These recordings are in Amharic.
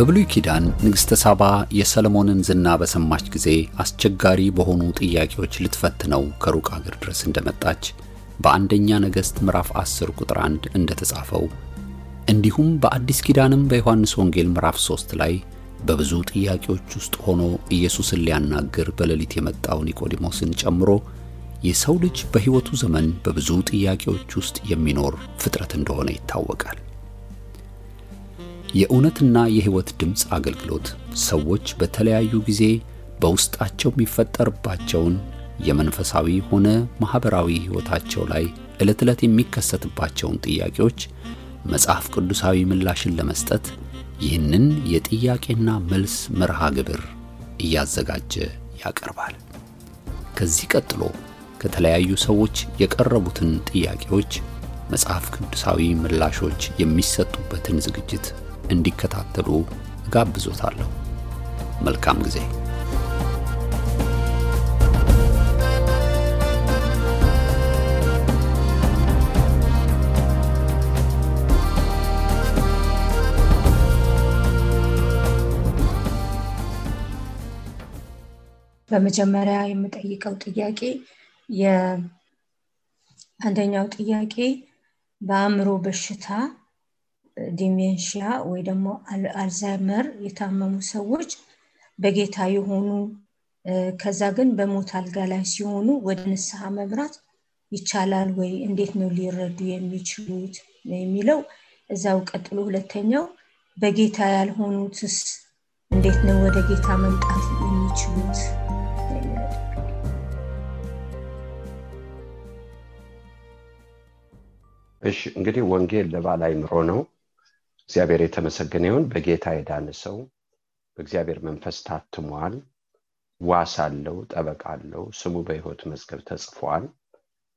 በብሉይ ኪዳን ንግሥተ ሳባ የሰለሞንን ዝና በሰማች ጊዜ አስቸጋሪ በሆኑ ጥያቄዎች ልትፈትነው ከሩቅ አገር ድረስ እንደመጣች በአንደኛ ነገሥት ምዕራፍ 10 ቁጥር 1 እንደተጻፈው እንዲሁም በአዲስ ኪዳንም በዮሐንስ ወንጌል ምዕራፍ 3 ላይ በብዙ ጥያቄዎች ውስጥ ሆኖ ኢየሱስን ሊያናግር በሌሊት የመጣው ኒቆዲሞስን ጨምሮ የሰው ልጅ በሕይወቱ ዘመን በብዙ ጥያቄዎች ውስጥ የሚኖር ፍጥረት እንደሆነ ይታወቃል። የእውነትና የሕይወት ድምፅ አገልግሎት ሰዎች በተለያዩ ጊዜ በውስጣቸው የሚፈጠርባቸውን የመንፈሳዊ ሆነ ማኅበራዊ ሕይወታቸው ላይ ዕለት ዕለት የሚከሰትባቸውን ጥያቄዎች መጽሐፍ ቅዱሳዊ ምላሽን ለመስጠት ይህንን የጥያቄና መልስ መርሃ ግብር እያዘጋጀ ያቀርባል። ከዚህ ቀጥሎ ከተለያዩ ሰዎች የቀረቡትን ጥያቄዎች መጽሐፍ ቅዱሳዊ ምላሾች የሚሰጡበትን ዝግጅት እንዲከታተሉ እጋብዞታለሁ። መልካም ጊዜ። በመጀመሪያ የምጠይቀው ጥያቄ የአንደኛው ጥያቄ በአእምሮ በሽታ ዲሜንሽያ ወይ ደግሞ አልዛይመር የታመሙ ሰዎች በጌታ የሆኑ ከዛ ግን በሞት አልጋ ላይ ሲሆኑ ወደ ንስሐ መምራት ይቻላል ወይ? እንዴት ነው ሊረዱ የሚችሉት የሚለው እዛው ቀጥሎ ሁለተኛው በጌታ ያልሆኑትስ እንዴት ነው ወደ ጌታ መምጣት የሚችሉት? እሺ እንግዲህ ወንጌል ለባለ አእምሮ ነው። እግዚአብሔር የተመሰገነ ይሁን። በጌታ የዳነ ሰው በእግዚአብሔር መንፈስ ታትሟል። ዋስ አለው፣ ጠበቃ አለው። ስሙ በሕይወት መዝገብ ተጽፏል።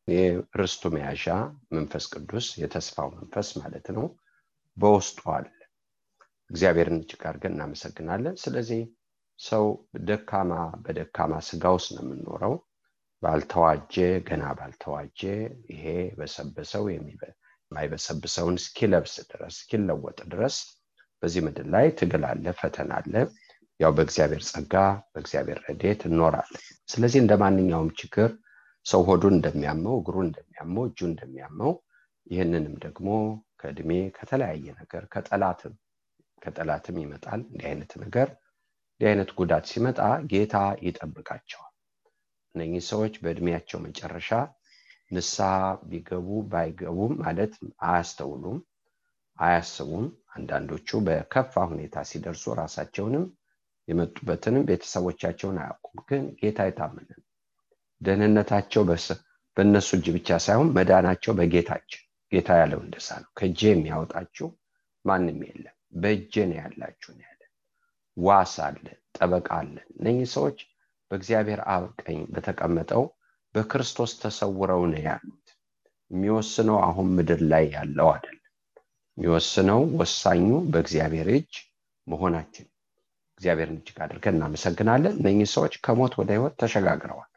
የርስቱ መያዣ መንፈስ ቅዱስ የተስፋው መንፈስ ማለት ነው በውስጡ አለ። እግዚአብሔርን እጅግ አድርገን እናመሰግናለን። ስለዚህ ሰው ደካማ በደካማ ስጋ ውስጥ ነው የምንኖረው። ባልተዋጀ ገና ባልተዋጀ ይሄ በሰበሰው የማይበሰብሰውን እስኪለብስ ድረስ እስኪለወጥ ድረስ በዚህ ምድር ላይ ትግል አለ፣ ፈተና አለ። ያው በእግዚአብሔር ጸጋ በእግዚአብሔር ረድኤት እንኖራለን። ስለዚህ እንደ ማንኛውም ችግር ሰው ሆዱን እንደሚያመው፣ እግሩ እንደሚያመው፣ እጁ እንደሚያመው ይህንንም ደግሞ ከእድሜ ከተለያየ ነገር ከጠላትም ከጠላትም ይመጣል እንዲህ አይነት ነገር እንዲህ አይነት ጉዳት ሲመጣ ጌታ ይጠብቃቸዋል። እነኚህ ሰዎች በእድሜያቸው መጨረሻ ንስሐ ቢገቡ ባይገቡም ማለት አያስተውሉም፣ አያስቡም። አንዳንዶቹ በከፋ ሁኔታ ሲደርሱ ራሳቸውንም የመጡበትንም ቤተሰቦቻቸውን አያውቁም። ግን ጌታ የታመነ ደህንነታቸው በእነሱ እጅ ብቻ ሳይሆን መዳናቸው በጌታችን ጌታ ያለው እንደሳ ነው። ከእጄ የሚያወጣችሁ ማንም የለም፣ በእጄ ነው ያላችሁ ነው ዋስ አለ፣ ጠበቃ አለ። እነኚህ ሰዎች በእግዚአብሔር አብ ቀኝ በተቀመጠው በክርስቶስ ተሰውረው ነው ያሉት። የሚወስነው አሁን ምድር ላይ ያለው አይደለም። የሚወስነው ወሳኙ በእግዚአብሔር እጅ መሆናችን እግዚአብሔርን እጅግ አድርገን እናመሰግናለን። እነኚህ ሰዎች ከሞት ወደ ህይወት ተሸጋግረዋል፣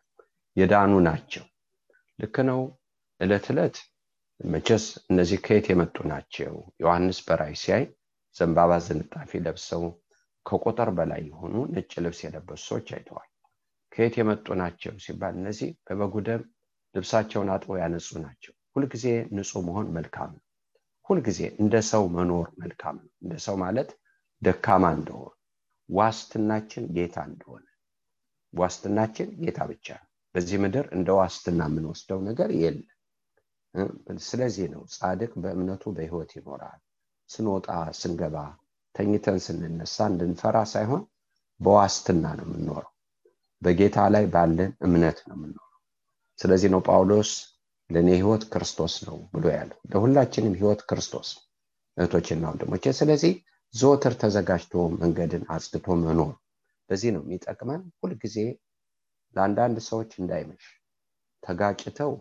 የዳኑ ናቸው። ልክ ነው። ዕለት ዕለት መቼስ እነዚህ ከየት የመጡ ናቸው? ዮሐንስ በራእይ ሲያይ ዘንባባ ዝንጣፊ ለብሰው ከቁጥር በላይ የሆኑ ነጭ ልብስ የለበሱ ሰዎች አይተዋል። ከየት የመጡ ናቸው ሲባል እነዚህ በበጉ ደም ልብሳቸውን አጥበው ያነጹ ናቸው። ሁልጊዜ ንጹህ መሆን መልካም ነው። ሁልጊዜ እንደ ሰው መኖር መልካም ነው። እንደ ሰው ማለት ደካማ እንደሆነ ዋስትናችን ጌታ እንደሆነ ዋስትናችን ጌታ ብቻ በዚህ ምድር እንደ ዋስትና የምንወስደው ነገር የለም። ስለዚህ ነው ጻድቅ በእምነቱ በህይወት ይኖራል። ስንወጣ ስንገባ፣ ተኝተን ስንነሳ እንድንፈራ ሳይሆን በዋስትና ነው የምንኖረው። በጌታ ላይ ባለን እምነት ነው የምንኖረው። ስለዚህ ነው ጳውሎስ ለእኔ ህይወት ክርስቶስ ነው ብሎ ያለው። ለሁላችንም ህይወት ክርስቶስ ነው እህቶችና ወንድሞቼ። ስለዚህ ዘወትር ተዘጋጅቶ መንገድን አጽድቶ መኖር ለዚህ ነው የሚጠቅመን። ሁልጊዜ ለአንዳንድ ሰዎች እንዳይመሽ ተጋጭተው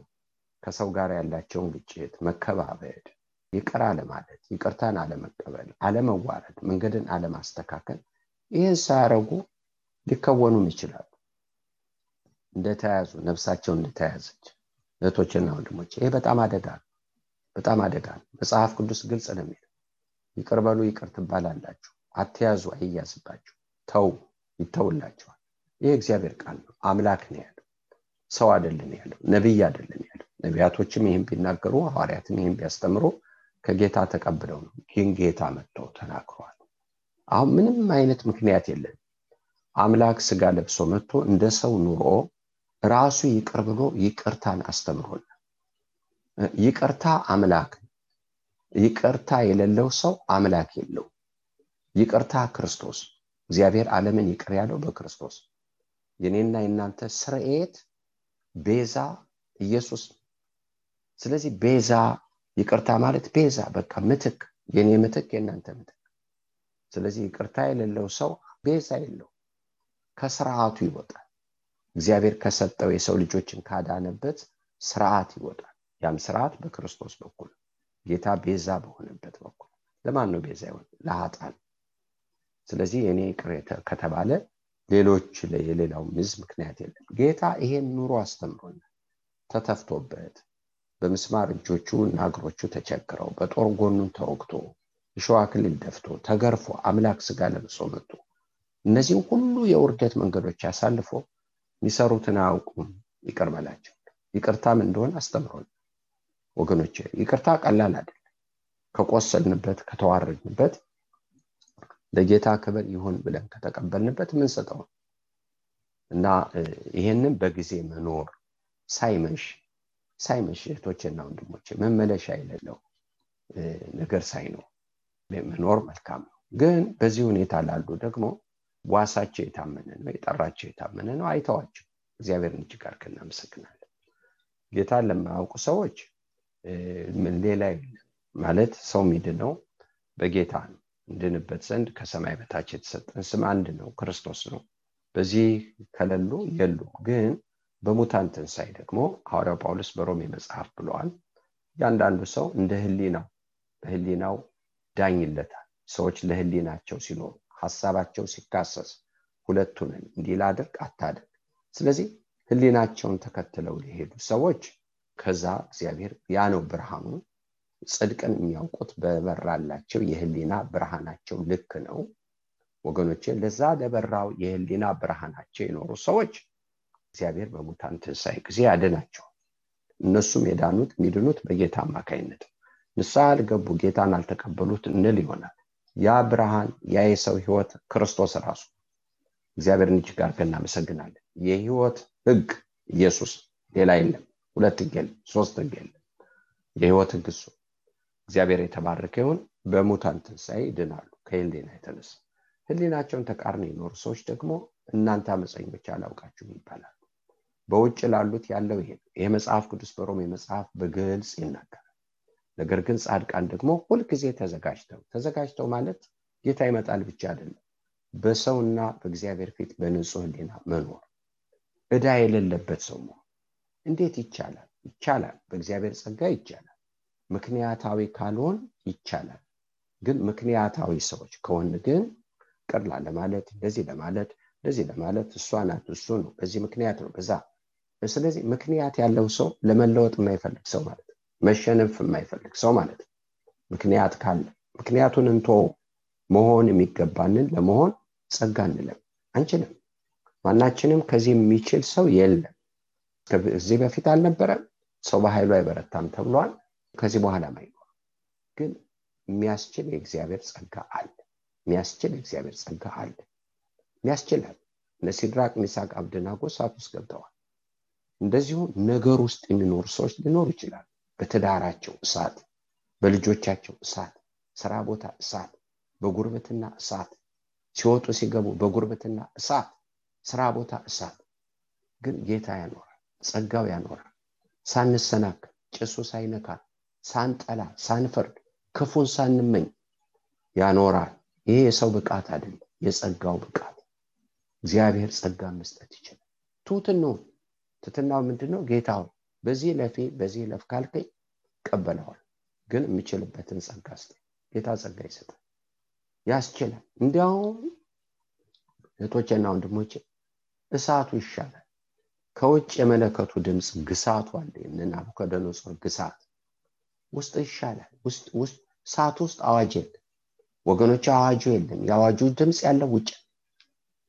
ከሰው ጋር ያላቸውን ግጭት፣ መከባበድ፣ ይቅር አለማለት፣ ይቅርታን አለመቀበል፣ አለመዋረድ፣ መንገድን አለማስተካከል ይህን ሳያረጉ ሊከወኑም ይችላሉ። እንደተያዙ ነፍሳቸው እንደተያዘች እህቶችና ወንድሞች ይሄ በጣም አደጋ ነው። በጣም አደጋ መጽሐፍ ቅዱስ ግልጽ ነው የሚለው። ይቅር ይቅር ትባላላችሁ፣ አትያዙ አይያዝባችሁ። ተው ይተውላቸዋል ይህ እግዚአብሔር ቃል ነው። አምላክ ነው ያለው። ሰው አይደለም ያለው። ነቢይ አይደለም ያለው። ነቢያቶችም ይህም ቢናገሩ ሐዋርያትም ይህም ቢያስተምሩ ከጌታ ተቀብለው ነው። ግን ጌታ መጥተው ተናግረዋል። አሁን ምንም አይነት ምክንያት የለን አምላክ ስጋ ለብሶ መጥቶ እንደ ሰው ኑሮ ራሱ ይቅር ብሎ ይቅርታን አስተምሮናል ይቅርታ አምላክ ይቅርታ የሌለው ሰው አምላክ የለው ይቅርታ ክርስቶስ እግዚአብሔር ዓለምን ይቅር ያለው በክርስቶስ የኔና የናንተ ስርኤት ቤዛ ኢየሱስ ስለዚህ ቤዛ ይቅርታ ማለት ቤዛ በቃ ምትክ የኔ ምትክ የእናንተ ምትክ። ስለዚህ ይቅርታ የሌለው ሰው ቤዛ የለው ከስርዓቱ ይወጣል እግዚአብሔር ከሰጠው የሰው ልጆችን ካዳነበት ስርዓት ይወጣል። ያም ስርዓት በክርስቶስ በኩል ጌታ ቤዛ በሆነበት በኩል ለማን ነው ቤዛ ይሆን ለሀጣን ስለዚህ እኔ ቅር ከተባለ ሌሎች የሌላው ምዝ ምክንያት የለም። ጌታ ይሄን ኑሮ አስተምሮናል። ተተፍቶበት በምስማር እጆቹ እና እግሮቹ ተቸግረው በጦር ጎኑን ተወግቶ እሸዋ ክልል ደፍቶ ተገርፎ አምላክ ስጋ ለብሶ መጡ እነዚህም ሁሉ የውርደት መንገዶች ያሳልፎ የሚሰሩትን አያውቁም። ይቅር በላቸው ይቅርታም እንደሆነ አስተምሮን ወገኖች ይቅርታ ቀላል አይደለም። ከቆሰልንበት ከተዋረድንበት ለጌታ ክብር ይሁን ብለን ከተቀበልንበት የምንሰጠው እና ይሄንን በጊዜ መኖር ሳይመሽ ሳይመሽ እህቶችና ወንድሞች መመለሻ የሌለው ነገር ሳይኖር መኖር መልካም ነው። ግን በዚህ ሁኔታ ላሉ ደግሞ ዋሳቸው የታመነ ነው የጠራቸው የታመነ ነው። አይተዋቸው። እግዚአብሔርን እጅግ አድርገን እናመሰግናለን። ጌታን ለማያውቁ ሰዎች ሌላ ማለት ሰው ሚድነው በጌታ እንድንበት ዘንድ ከሰማይ በታች የተሰጠን ስም አንድ ነው ክርስቶስ ነው። በዚህ ከሌሉ የሉም ግን በሙታን ትንሳኤ ደግሞ ሐዋርያው ጳውሎስ በሮሜ መጽሐፍ ብለዋል። እያንዳንዱ ሰው እንደ ህሊናው በህሊናው ዳኝለታል። ሰዎች ለህሊናቸው ሲኖሩ ሀሳባቸው ሲካሰስ ሁለቱንን እንዲህ ላድርግ አታድርግ። ስለዚህ ህሊናቸውን ተከትለው ሊሄዱ ሰዎች ከዛ እግዚአብሔር ያ ነው ብርሃኑ። ጽድቅን የሚያውቁት በበራላቸው የህሊና ብርሃናቸው ልክ ነው። ወገኖቼ ለዛ ለበራው የህሊና ብርሃናቸው የኖሩ ሰዎች እግዚአብሔር በሙታን ትንሣኤ ጊዜ ያድናቸው እነሱም የዳኑት የሚድኑት በጌታ አማካይነት ንስሐ አልገቡ ጌታን አልተቀበሉት እንል ይሆናል ያ ብርሃን ያ የሰው ህይወት ክርስቶስ ራሱ። እግዚአብሔርን እጅግ አድርገን እናመሰግናለን። የህይወት ህግ ኢየሱስ ሌላ የለም። ሁለት ህግ የለም ሶስት ህግ የለም። የህይወት ህግ እሱ። እግዚአብሔር የተባረከ ይሁን። በሙታን ትንሣኤ ይድናሉ። ከህሊና የተነሳ ህሊናቸውን ተቃርነ የኖሩ ሰዎች ደግሞ እናንተ አመፀኞች አላውቃችሁም ይባላሉ በውጭ ላሉት ያለው ይሄ ነው። መጽሐፍ ቅዱስ በሮሜ መጽሐፍ በግልጽ ይናገራል ነገር ግን ጻድቃን ደግሞ ሁልጊዜ ተዘጋጅተው ተዘጋጅተው ማለት ጌታ ይመጣል ብቻ አይደለም። በሰውና በእግዚአብሔር ፊት በንጹህ ህሊና መኖር እዳ የሌለበት ሰው መሆን። እንዴት ይቻላል? ይቻላል። በእግዚአብሔር ጸጋ ይቻላል። ምክንያታዊ ካልሆን ይቻላል። ግን ምክንያታዊ ሰዎች ከሆን ግን ቅርላ ለማለት እንደዚህ ለማለት እንደዚህ ለማለት እሷ ናት እሱ ነው በዚህ ምክንያት ነው በዛ። ስለዚህ ምክንያት ያለው ሰው ለመለወጥ የማይፈልግ ሰው ማለት መሸነፍ የማይፈልግ ሰው ማለት ነው። ምክንያት ካለ ምክንያቱን እንቶ መሆን የሚገባንን ለመሆን ጸጋ እንለም አንችልም። ማናችንም ከዚህ የሚችል ሰው የለም። ከዚህ በፊት አልነበረም። ሰው በኃይሉ አይበረታም ተብሏል። ከዚህ በኋላ አይኖር ግን የሚያስችል የእግዚአብሔር ጸጋ አለ። የሚያስችል የእግዚአብሔር ጸጋ አለ። የሚያስችላል እነ ሲድራቅ ሚሳቅ አብደናጎ እሳት ውስጥ ገብተዋል። እንደዚሁ ነገር ውስጥ የሚኖሩ ሰዎች ሊኖሩ ይችላል በትዳራቸው እሳት በልጆቻቸው እሳት ስራ ቦታ እሳት በጉርብትና እሳት ሲወጡ ሲገቡ በጉርብትና እሳት ስራ ቦታ እሳት። ግን ጌታ ያኖራል ጸጋው ያኖራል። ሳንሰናክል ጭሱ ሳይነካል ሳንጠላ ሳንፈርድ ክፉን ሳንመኝ ያኖራል። ይሄ የሰው ብቃት አይደለም የጸጋው ብቃት። እግዚአብሔር ጸጋ መስጠት ይችላል። ትሁትን ነው። ትትናው ምንድነው? ጌታው በዚህ ለፌ በዚህ ለፍ ካልከኝ ቀበለዋል። ግን የምችልበትን ጸጋ ስጠ ጌታ ጸጋ ይሰጣል ያስችላል። እንዲያውም እህቶቼና ወንድሞቼ እሳቱ ይሻላል። ከውጭ የመለከቱ ድምፅ ግሳቱ አለ። ናቡከደነጾር ግሳት ውስጥ ይሻላል። ውስጥ እሳት ውስጥ አዋጅ የለ ወገኖች አዋጁ የለም። የአዋጁ ድምፅ ያለው ውጭ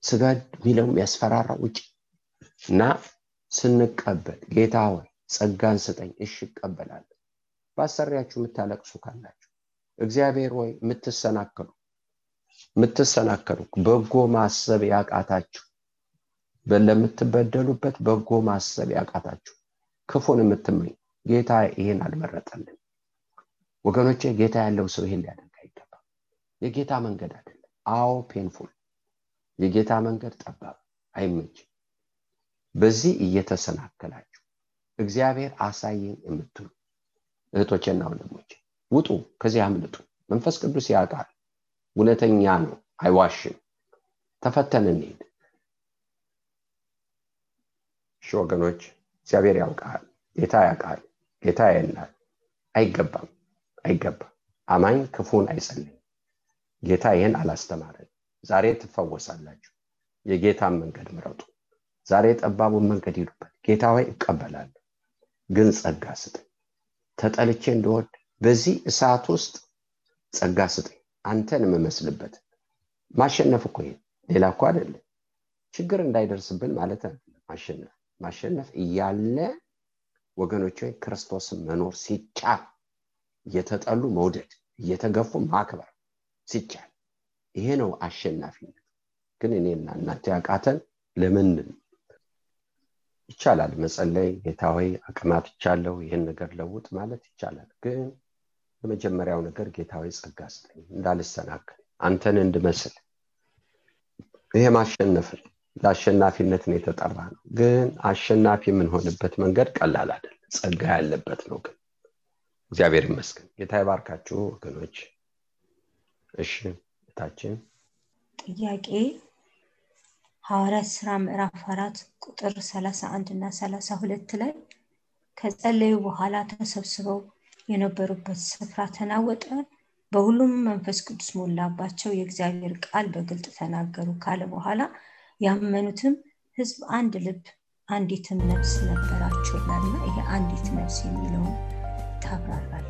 ስገድ የሚለው ያስፈራራ ውጭ። እና ስንቀበል ጌታ ሆይ ጸጋን ስጠኝ እሽ እቀበላለሁ። በአሰሪያችሁ የምታለቅሱ ካላችሁ እግዚአብሔር ወይ የምትሰናከሉ የምትሰናከሉ በጎ ማሰብ ያቃታችሁ ለምትበደሉበት በጎ ማሰብ ያቃታችሁ ክፉን የምትመኝ ጌታ ይህን አልመረጠልን ወገኖቼ ጌታ ያለው ሰው ይህን ሊያደርግ አይገባም። የጌታ መንገድ አይደለም። አዎ ፔንፉል። የጌታ መንገድ ጠባብ አይመችም። በዚህ እየተሰናከላችሁ እግዚአብሔር አሳየኝ የምትሉ እህቶቼና ወንድሞቼ ውጡ ከዚህ አምልጡ። መንፈስ ቅዱስ ያውቃል። እውነተኛ ነው አይዋሽም። ተፈተን እንሄድ እሺ ወገኖች እግዚአብሔር ያውቃል ጌታ ያውቃል ጌታ ያናል አይገባም አይገባም። አማኝ ክፉን አይጸልይም። ጌታ ይህን አላስተማረን ዛሬ ትፈወሳላችሁ። የጌታን መንገድ ምረጡ። ዛሬ ጠባቡን መንገድ ሂዱበት ጌታ ሆይ እቀበላለሁ ግን ጸጋ ስጠኝ። ተጠልቼ እንደወድ በዚህ እሳት ውስጥ ጸጋ ስጠኝ። አንተን የምመስልበት ማሸነፍ እኮ ሌላ እኮ አይደለም። ችግር እንዳይደርስብን ማለት ማሸነፍ ማሸነፍ እያለ ወገኖች ወይ ክርስቶስን መኖር ሲቻል እየተጠሉ መውደድ እየተገፉ ማክበር ሲቻል ይሄ ነው አሸናፊነት። ግን እኔና እናንተ ያቃተን ለምን ይቻላል። መጸለይ ጌታ ሆይ አቅማት ይቻለው ይህን ነገር ለውጥ ማለት ይቻላል። ግን የመጀመሪያው ነገር ጌታ ሆይ ጸጋ ስጠኝ እንዳልሰናከል አንተን እንድመስል ይሄ ማሸነፍ ለአሸናፊነት ነው የተጠራ ነው ግን አሸናፊ የምንሆንበት መንገድ ቀላል አይደለም። ጸጋ ያለበት ነው ግን። እግዚአብሔር ይመስገን። ጌታ ይባርካችሁ ወገኖች። እሺ ታችን ጥያቄ ሐዋርያት ስራ ምዕራፍ አራት ቁጥር 31 እና 32 ላይ ከጸለዩ በኋላ ተሰብስበው የነበሩበት ስፍራ ተናወጠ። በሁሉም መንፈስ ቅዱስ ሞላባቸው የእግዚአብሔር ቃል በግልጥ ተናገሩ ካለ በኋላ ያመኑትም ህዝብ አንድ ልብ አንዲትም ነፍስ ነበራቸው ይላልና ይሄ አንዲት ነፍስ የሚለውን ታብራራል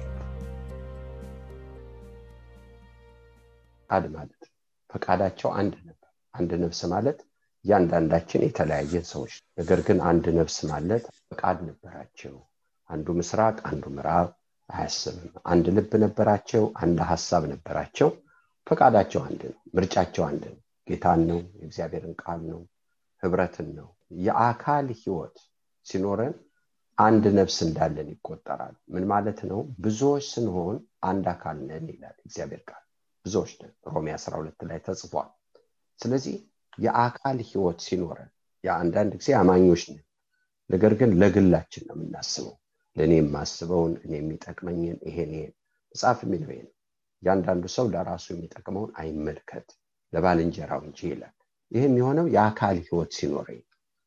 ፈቃድ ማለት ፈቃዳቸው አንድ ነበር። አንድ ነፍስ ማለት እያንዳንዳችን የተለያየ ሰዎች ነገር ግን አንድ ነፍስ ማለት ፈቃድ ነበራቸው። አንዱ ምስራቅ አንዱ ምዕራብ አያስብም። አንድ ልብ ነበራቸው አንድ ሀሳብ ነበራቸው። ፈቃዳቸው አንድ ነው ምርጫቸው አንድ ነው። ጌታን ነው የእግዚአብሔርን ቃል ነው ህብረትን ነው። የአካል ህይወት ሲኖረን አንድ ነፍስ እንዳለን ይቆጠራል። ምን ማለት ነው? ብዙዎች ስንሆን አንድ አካል ነን ይላል እግዚአብሔር ቃል። ብዙዎች ሮሜ 12 ላይ ተጽፏል። ስለዚህ የአካል ህይወት ሲኖረን የአንዳንድ ጊዜ አማኞች ነን። ነገር ግን ለግላችን ነው የምናስበው። ለእኔ የማስበውን እኔ የሚጠቅመኝን ይሄን ይሄን መጽሐፍ የሚለው ነው። እያንዳንዱ ሰው ለራሱ የሚጠቅመውን አይመልከት ለባልንጀራው እንጂ ይላል። ይህ የሚሆነው የአካል ህይወት ሲኖረኝ።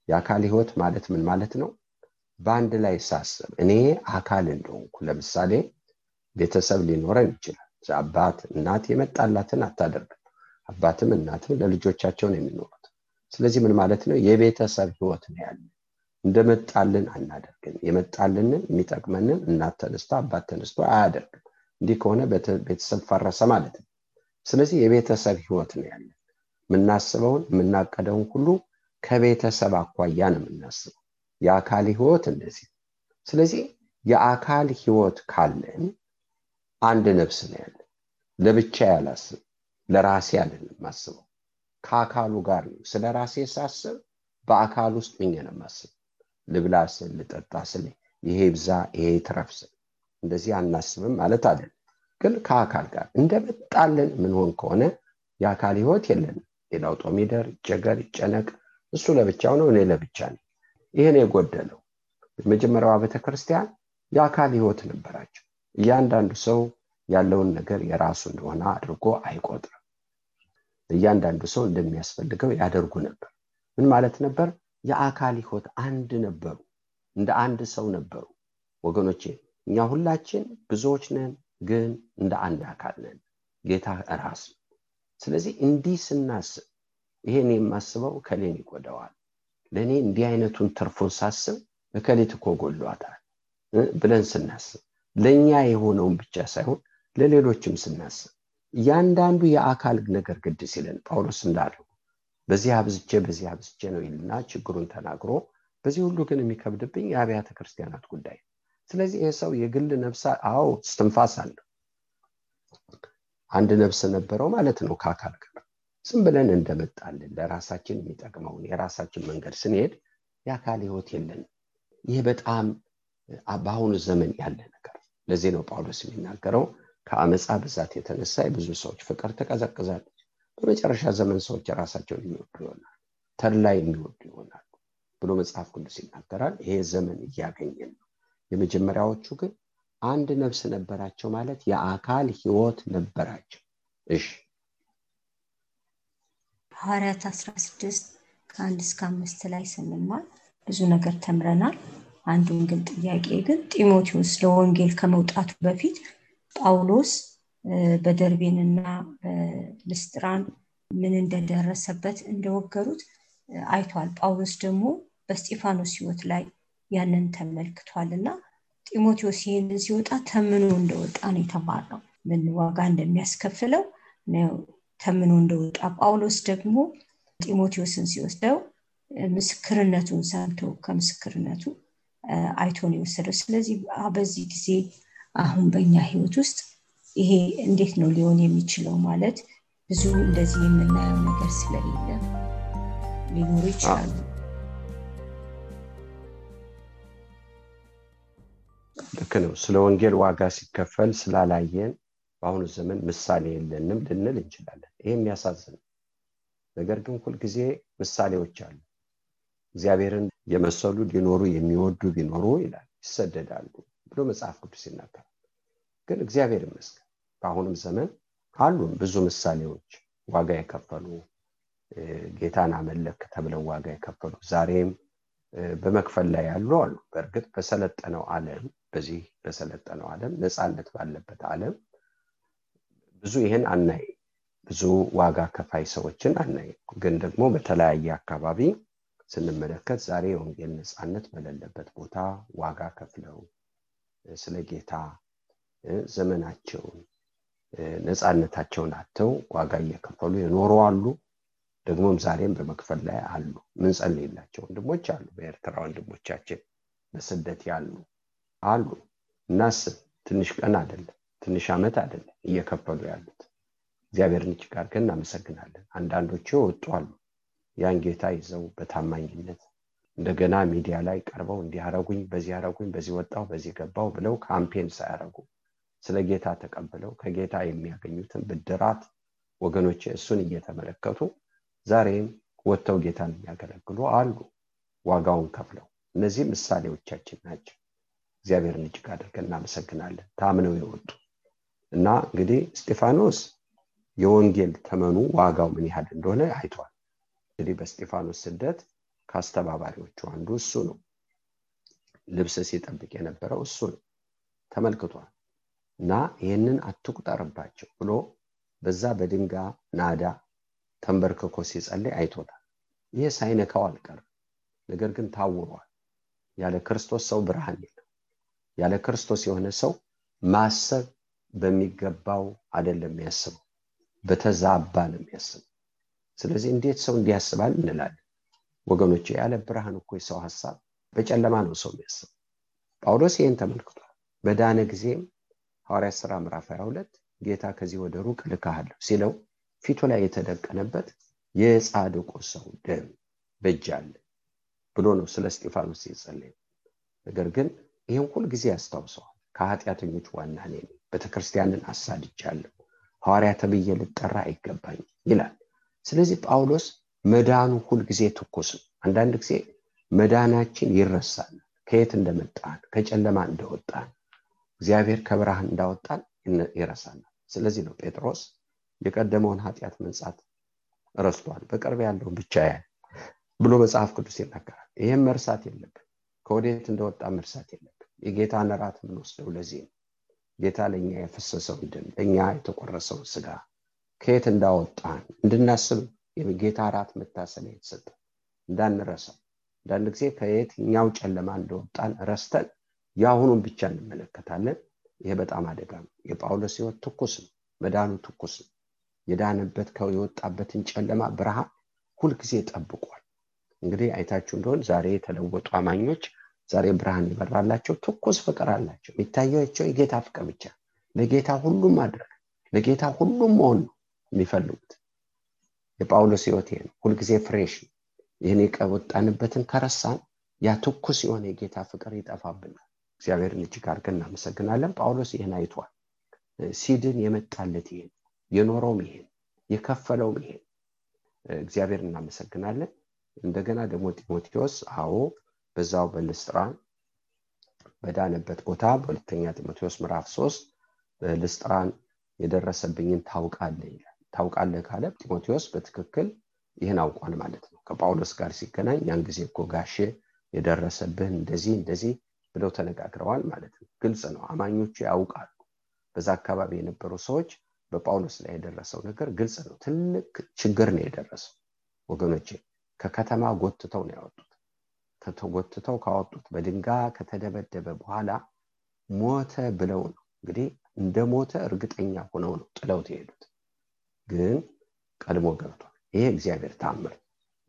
የአካል ህይወት ማለት ምን ማለት ነው? በአንድ ላይ ሳስብ እኔ አካል እንደሆንኩ። ለምሳሌ ቤተሰብ ሊኖረን ይችላል። አባት እናት የመጣላትን አታደርግም አባትም እናትም ለልጆቻቸው ነው የሚኖሩት። ስለዚህ ምን ማለት ነው? የቤተሰብ ህይወት ነው ያለ እንደመጣልን አናደርግም። የመጣልንን የሚጠቅመንን እናት ተነስቶ አባት ተነስቶ አያደርግም። እንዲህ ከሆነ ቤተሰብ ፈረሰ ማለት ነው። ስለዚህ የቤተሰብ ህይወት ነው ያለን የምናስበውን የምናቀደውን ሁሉ ከቤተሰብ አኳያ ነው የምናስበው። የአካል ህይወት እንደዚህ ስለዚህ የአካል ህይወት ካለን አንድ ነፍስ ነው ያለን ለብቻ ያላስብ ለራሴ አይደለም ማስበው ከአካሉ ጋር ነው። ስለ ራሴ ሳስብ በአካል ውስጥ ሆኜ ነው ማስብ ልብላ ስል ልጠጣ ስል ይሄ ብዛ ይሄ ትረፍ ስል። እንደዚህ አናስብም ማለት አይደለም። ግን ከአካል ጋር እንደመጣልን ምንሆን ከሆነ የአካል ህይወት የለንም። ሌላው ጦሚደር ይጨገር ይጨነቅ እሱ ለብቻው ነው እኔ ለብቻ ነው ይህን የጎደለው የመጀመሪያዋ ቤተክርስቲያን የአካል ህይወት ነበራቸው። እያንዳንዱ ሰው ያለውን ነገር የራሱ እንደሆነ አድርጎ አይቆጥርም እያንዳንዱ ሰው እንደሚያስፈልገው ያደርጉ ነበር። ምን ማለት ነበር? የአካል ህይወት አንድ ነበሩ እንደ አንድ ሰው ነበሩ። ወገኖቼ እኛ ሁላችን ብዙዎች ነን ግን እንደ አንድ አካል ነን። ጌታ ራስ ስለዚህ እንዲህ ስናስብ ይሄን የማስበው ከሌን ይጎደዋል ለእኔ እንዲህ አይነቱን ትርፉን ሳስብ እከሌት እኮ ጎሏታል ብለን ስናስብ ለእኛ የሆነውን ብቻ ሳይሆን ለሌሎችም ስናስብ እያንዳንዱ የአካል ነገር ግድ ሲለን ጳውሎስ እንዳለው በዚህ አብዝቼ በዚህ አብዝቼ ነው ይልና ችግሩን ተናግሮ በዚህ ሁሉ ግን የሚከብድብኝ የአብያተ ክርስቲያናት ጉዳይ ስለዚህ ይህ ሰው የግል ነፍሳ አዎ ስትንፋስ አለው። አንድ ነፍስ ነበረው ማለት ነው ከአካል ጋር። ዝም ብለን እንደመጣልን ለራሳችን የሚጠቅመውን የራሳችን መንገድ ስንሄድ የአካል ህይወት የለንም። ይህ በጣም በአሁኑ ዘመን ያለ ነገር። ለዚህ ነው ጳውሎስ የሚናገረው ከአመፃ ብዛት የተነሳ የብዙ ሰዎች ፍቅር ትቀዘቅዛለች። በመጨረሻ ዘመን ሰዎች ራሳቸውን የሚወዱ ይሆናል ተድላ የሚወዱ ይሆናሉ ብሎ መጽሐፍ ቅዱስ ይናገራል። ይሄ ዘመን እያገኘን ነው። የመጀመሪያዎቹ ግን አንድ ነፍስ ነበራቸው ማለት የአካል ህይወት ነበራቸው። እሺ። ሐዋርያት 16 ከአንድ እስከ አምስት ላይ ስንማር ብዙ ነገር ተምረናል። አንዱን ግን ጥያቄ ግን ጢሞቴዎስ ለወንጌል ከመውጣቱ በፊት ጳውሎስ በደርቤንና በልስጥራን ምን እንደደረሰበት እንደወገሩት አይቷል። ጳውሎስ ደግሞ በስጢፋኖስ ህይወት ላይ ያንን ተመልክቷል እና ጢሞቴዎስ ይህንን ሲወጣ ተምኖ እንደወጣ ነው የተማርነው። ምን ዋጋ እንደሚያስከፍለው ተምኖ እንደወጣ። ጳውሎስ ደግሞ ጢሞቴዎስን ሲወስደው ምስክርነቱን ሰምቶ ከምስክርነቱ አይቶ ነው የወሰደው። ስለዚህ በዚህ ጊዜ አሁን በእኛ ህይወት ውስጥ ይሄ እንዴት ነው ሊሆን የሚችለው ማለት ብዙ እንደዚህ የምናየው ነገር ስለሌለ ሊኖሩ ይችላሉ። ልክ ነው። ስለ ወንጌል ዋጋ ሲከፈል ስላላየን በአሁኑ ዘመን ምሳሌ የለንም ልንል እንችላለን። ይሄ የሚያሳዝን ነገር ግን ሁልጊዜ ምሳሌዎች አሉ። እግዚአብሔርን የመሰሉ ሊኖሩ የሚወዱ ቢኖሩ ይላል ይሰደዳሉ ብሎ መጽሐፍ ቅዱስ ይናገራል። ግን እግዚአብሔር ይመስገን በአሁኑም ዘመን አሉን ብዙ ምሳሌዎች ዋጋ የከፈሉ ጌታን አመለክ ተብለው ዋጋ የከፈሉ ዛሬም በመክፈል ላይ ያሉ አሉ። በእርግጥ በሰለጠነው አለም በዚህ በሰለጠነው አለም ነፃነት ባለበት አለም ብዙ ይህን አናይ። ብዙ ዋጋ ከፋይ ሰዎችን አናይ። ግን ደግሞ በተለያየ አካባቢ ስንመለከት ዛሬ የወንጌል ነፃነት በሌለበት ቦታ ዋጋ ከፍለው ስለ ጌታ ዘመናቸውን ነፃነታቸውን አተው ዋጋ እየከፈሉ የኖሩ አሉ። ደግሞም ዛሬም በመክፈል ላይ አሉ። ምንጸልይላቸው ወንድሞች አሉ። በኤርትራ ወንድሞቻችን በስደት ያሉ አሉ። እናስብ ትንሽ ቀን አይደለም ትንሽ ዓመት አይደለም እየከፈሉ ያሉት። እግዚአብሔርን እጅግ አድርገን እናመሰግናለን። አንዳንዶቹ ወጡ አሉ። ያን ጌታ ይዘው በታማኝነት እንደገና ሚዲያ ላይ ቀርበው እንዲያረጉኝ በዚህ ያረጉኝ በዚህ ወጣው በዚህ ገባው ብለው ካምፔን ሳያረጉ ስለ ጌታ ተቀብለው ከጌታ የሚያገኙትን ብድራት ወገኖች እሱን እየተመለከቱ ዛሬም ወጥተው ጌታን የሚያገለግሉ አሉ። ዋጋውን ከፍለው እነዚህ ምሳሌዎቻችን ናቸው። እግዚአብሔርን እጅግ አድርገን እናመሰግናለን። ታምነው የወጡ እና እንግዲህ እስጢፋኖስ የወንጌል ተመኑ ዋጋው ምን ያህል እንደሆነ አይቷል። እንግዲህ በስጢፋኖስ ስደት ከአስተባባሪዎቹ አንዱ እሱ ነው። ልብስ ሲጠብቅ የነበረው እሱ ነው። ተመልክቷል። እና ይህንን አትቁጠርባቸው ብሎ በዛ በድንጋ ናዳ ተንበርክኮ ሲጸልይ አይቶታል። ይህ ሳይነካው አልቀርም። ነገር ግን ታውሯል። ያለ ክርስቶስ ሰው ብርሃን የለም። ያለ ክርስቶስ የሆነ ሰው ማሰብ በሚገባው አይደለም የሚያስበው በተዛባ ነው የሚያስበው። ስለዚህ እንዴት ሰው እንዲያስባል እንላለን ወገኖች ያለ ብርሃን እኮ የሰው ሀሳብ በጨለማ ነው ሰው የሚያስበው። ጳውሎስ ይህን ተመልክቷል። በዳነ ጊዜም ሐዋርያ ስራ ምዕራፍ 22 ጌታ ከዚህ ወደ ሩቅ ልካሃለሁ ሲለው ፊቱ ላይ የተደቀነበት የጻድቁ ሰው ደም በእጅ አለ ብሎ ነው ስለ እስጢፋኖስ የጸለየ ነገር ግን ይህን ሁል ጊዜ ያስታውሰዋል። ከኃጢአተኞች ዋና ነኝ ቤተክርስቲያንን አሳድጃለሁ ሐዋርያ ተብዬ ልጠራ አይገባኝ ይላል። ስለዚህ ጳውሎስ መዳኑ ሁል ጊዜ ትኩስ ነው። አንዳንድ ጊዜ መዳናችን ይረሳል። ከየት እንደመጣን ከጨለማ እንደወጣን እግዚአብሔር ከብርሃን እንዳወጣን ይረሳናል። ስለዚህ ነው ጴጥሮስ የቀደመውን ኃጢአት መንጻት ረስቷል። በቅርብ ያለውን ብቻ ያል ብሎ መጽሐፍ ቅዱስ ይናገራል። ይህም መርሳት የለብን። ከወዴት እንደወጣ መርሳት የለብን። የጌታን ራት የምንወስደው ለዚህ ነው። ጌታ ለእኛ የፈሰሰውን ደም ለእኛ የተቆረሰውን ስጋ ከየት እንዳወጣን እንድናስብ የጌታ ራት መታሰቢያ የተሰጠ እንዳንረሳው። አንዳንድ ጊዜ ከየትኛው ጨለማ እንደወጣን ረስተን የአሁኑን ብቻ እንመለከታለን። ይሄ በጣም አደጋ ነው። የጳውሎስ ህይወት ትኩስ ነው። መዳኑ ትኩስ ነው። የዳነበት የወጣበትን ጨለማ ብርሃን ሁልጊዜ ጠብቋል። እንግዲህ አይታችሁ እንደሆን ዛሬ የተለወጡ አማኞች ዛሬ ብርሃን ይበራላቸው ትኩስ ፍቅር አላቸው። የሚታያቸው የጌታ ፍቅር ብቻ ለጌታ ሁሉም ማድረግ ለጌታ ሁሉም መሆን ነው የሚፈልጉት የጳውሎስ ህይወት ይሄ ነው። ሁልጊዜ ፍሬሽ ነው። ይህን የቀወጣንበትን ከረሳን ያ ትኩስ የሆነ የጌታ ፍቅር ይጠፋብናል። እግዚአብሔርን እጅግ አድርገን እናመሰግናለን። ጳውሎስ ይህን አይቷል። ሲድን የመጣለት ይሄን የኖረውም ይሄን የከፈለውም ይሄን እግዚአብሔር እናመሰግናለን። እንደገና ደግሞ ጢሞቴዎስ አዎ በዛው በልስጥራን በዳነበት ቦታ በሁለተኛ ጢሞቴዎስ ምዕራፍ ሶስት በልስጥራን የደረሰብኝን ታውቃለ ይላል ታውቃለ ካለ ጢሞቴዎስ በትክክል ይህን አውቋል ማለት ነው። ከጳውሎስ ጋር ሲገናኝ ያን ጊዜ እኮ ጋሼ የደረሰብህን እንደዚህ እንደዚህ ብለው ተነጋግረዋል ማለት ነው። ግልጽ ነው። አማኞቹ ያውቃሉ። በዛ አካባቢ የነበሩ ሰዎች በጳውሎስ ላይ የደረሰው ነገር ግልጽ ነው። ትልቅ ችግር ነው የደረሰው። ወገኖቼ ከከተማ ጎትተው ነው ያወጡት። ከተጎትተው ካወጡት በድንጋ ከተደበደበ በኋላ ሞተ ብለው ነው እንግዲህ እንደ ሞተ እርግጠኛ ሆነው ነው ጥለውት የሄዱት ግን ቀድሞ ገብቷል። ይሄ እግዚአብሔር ተአምር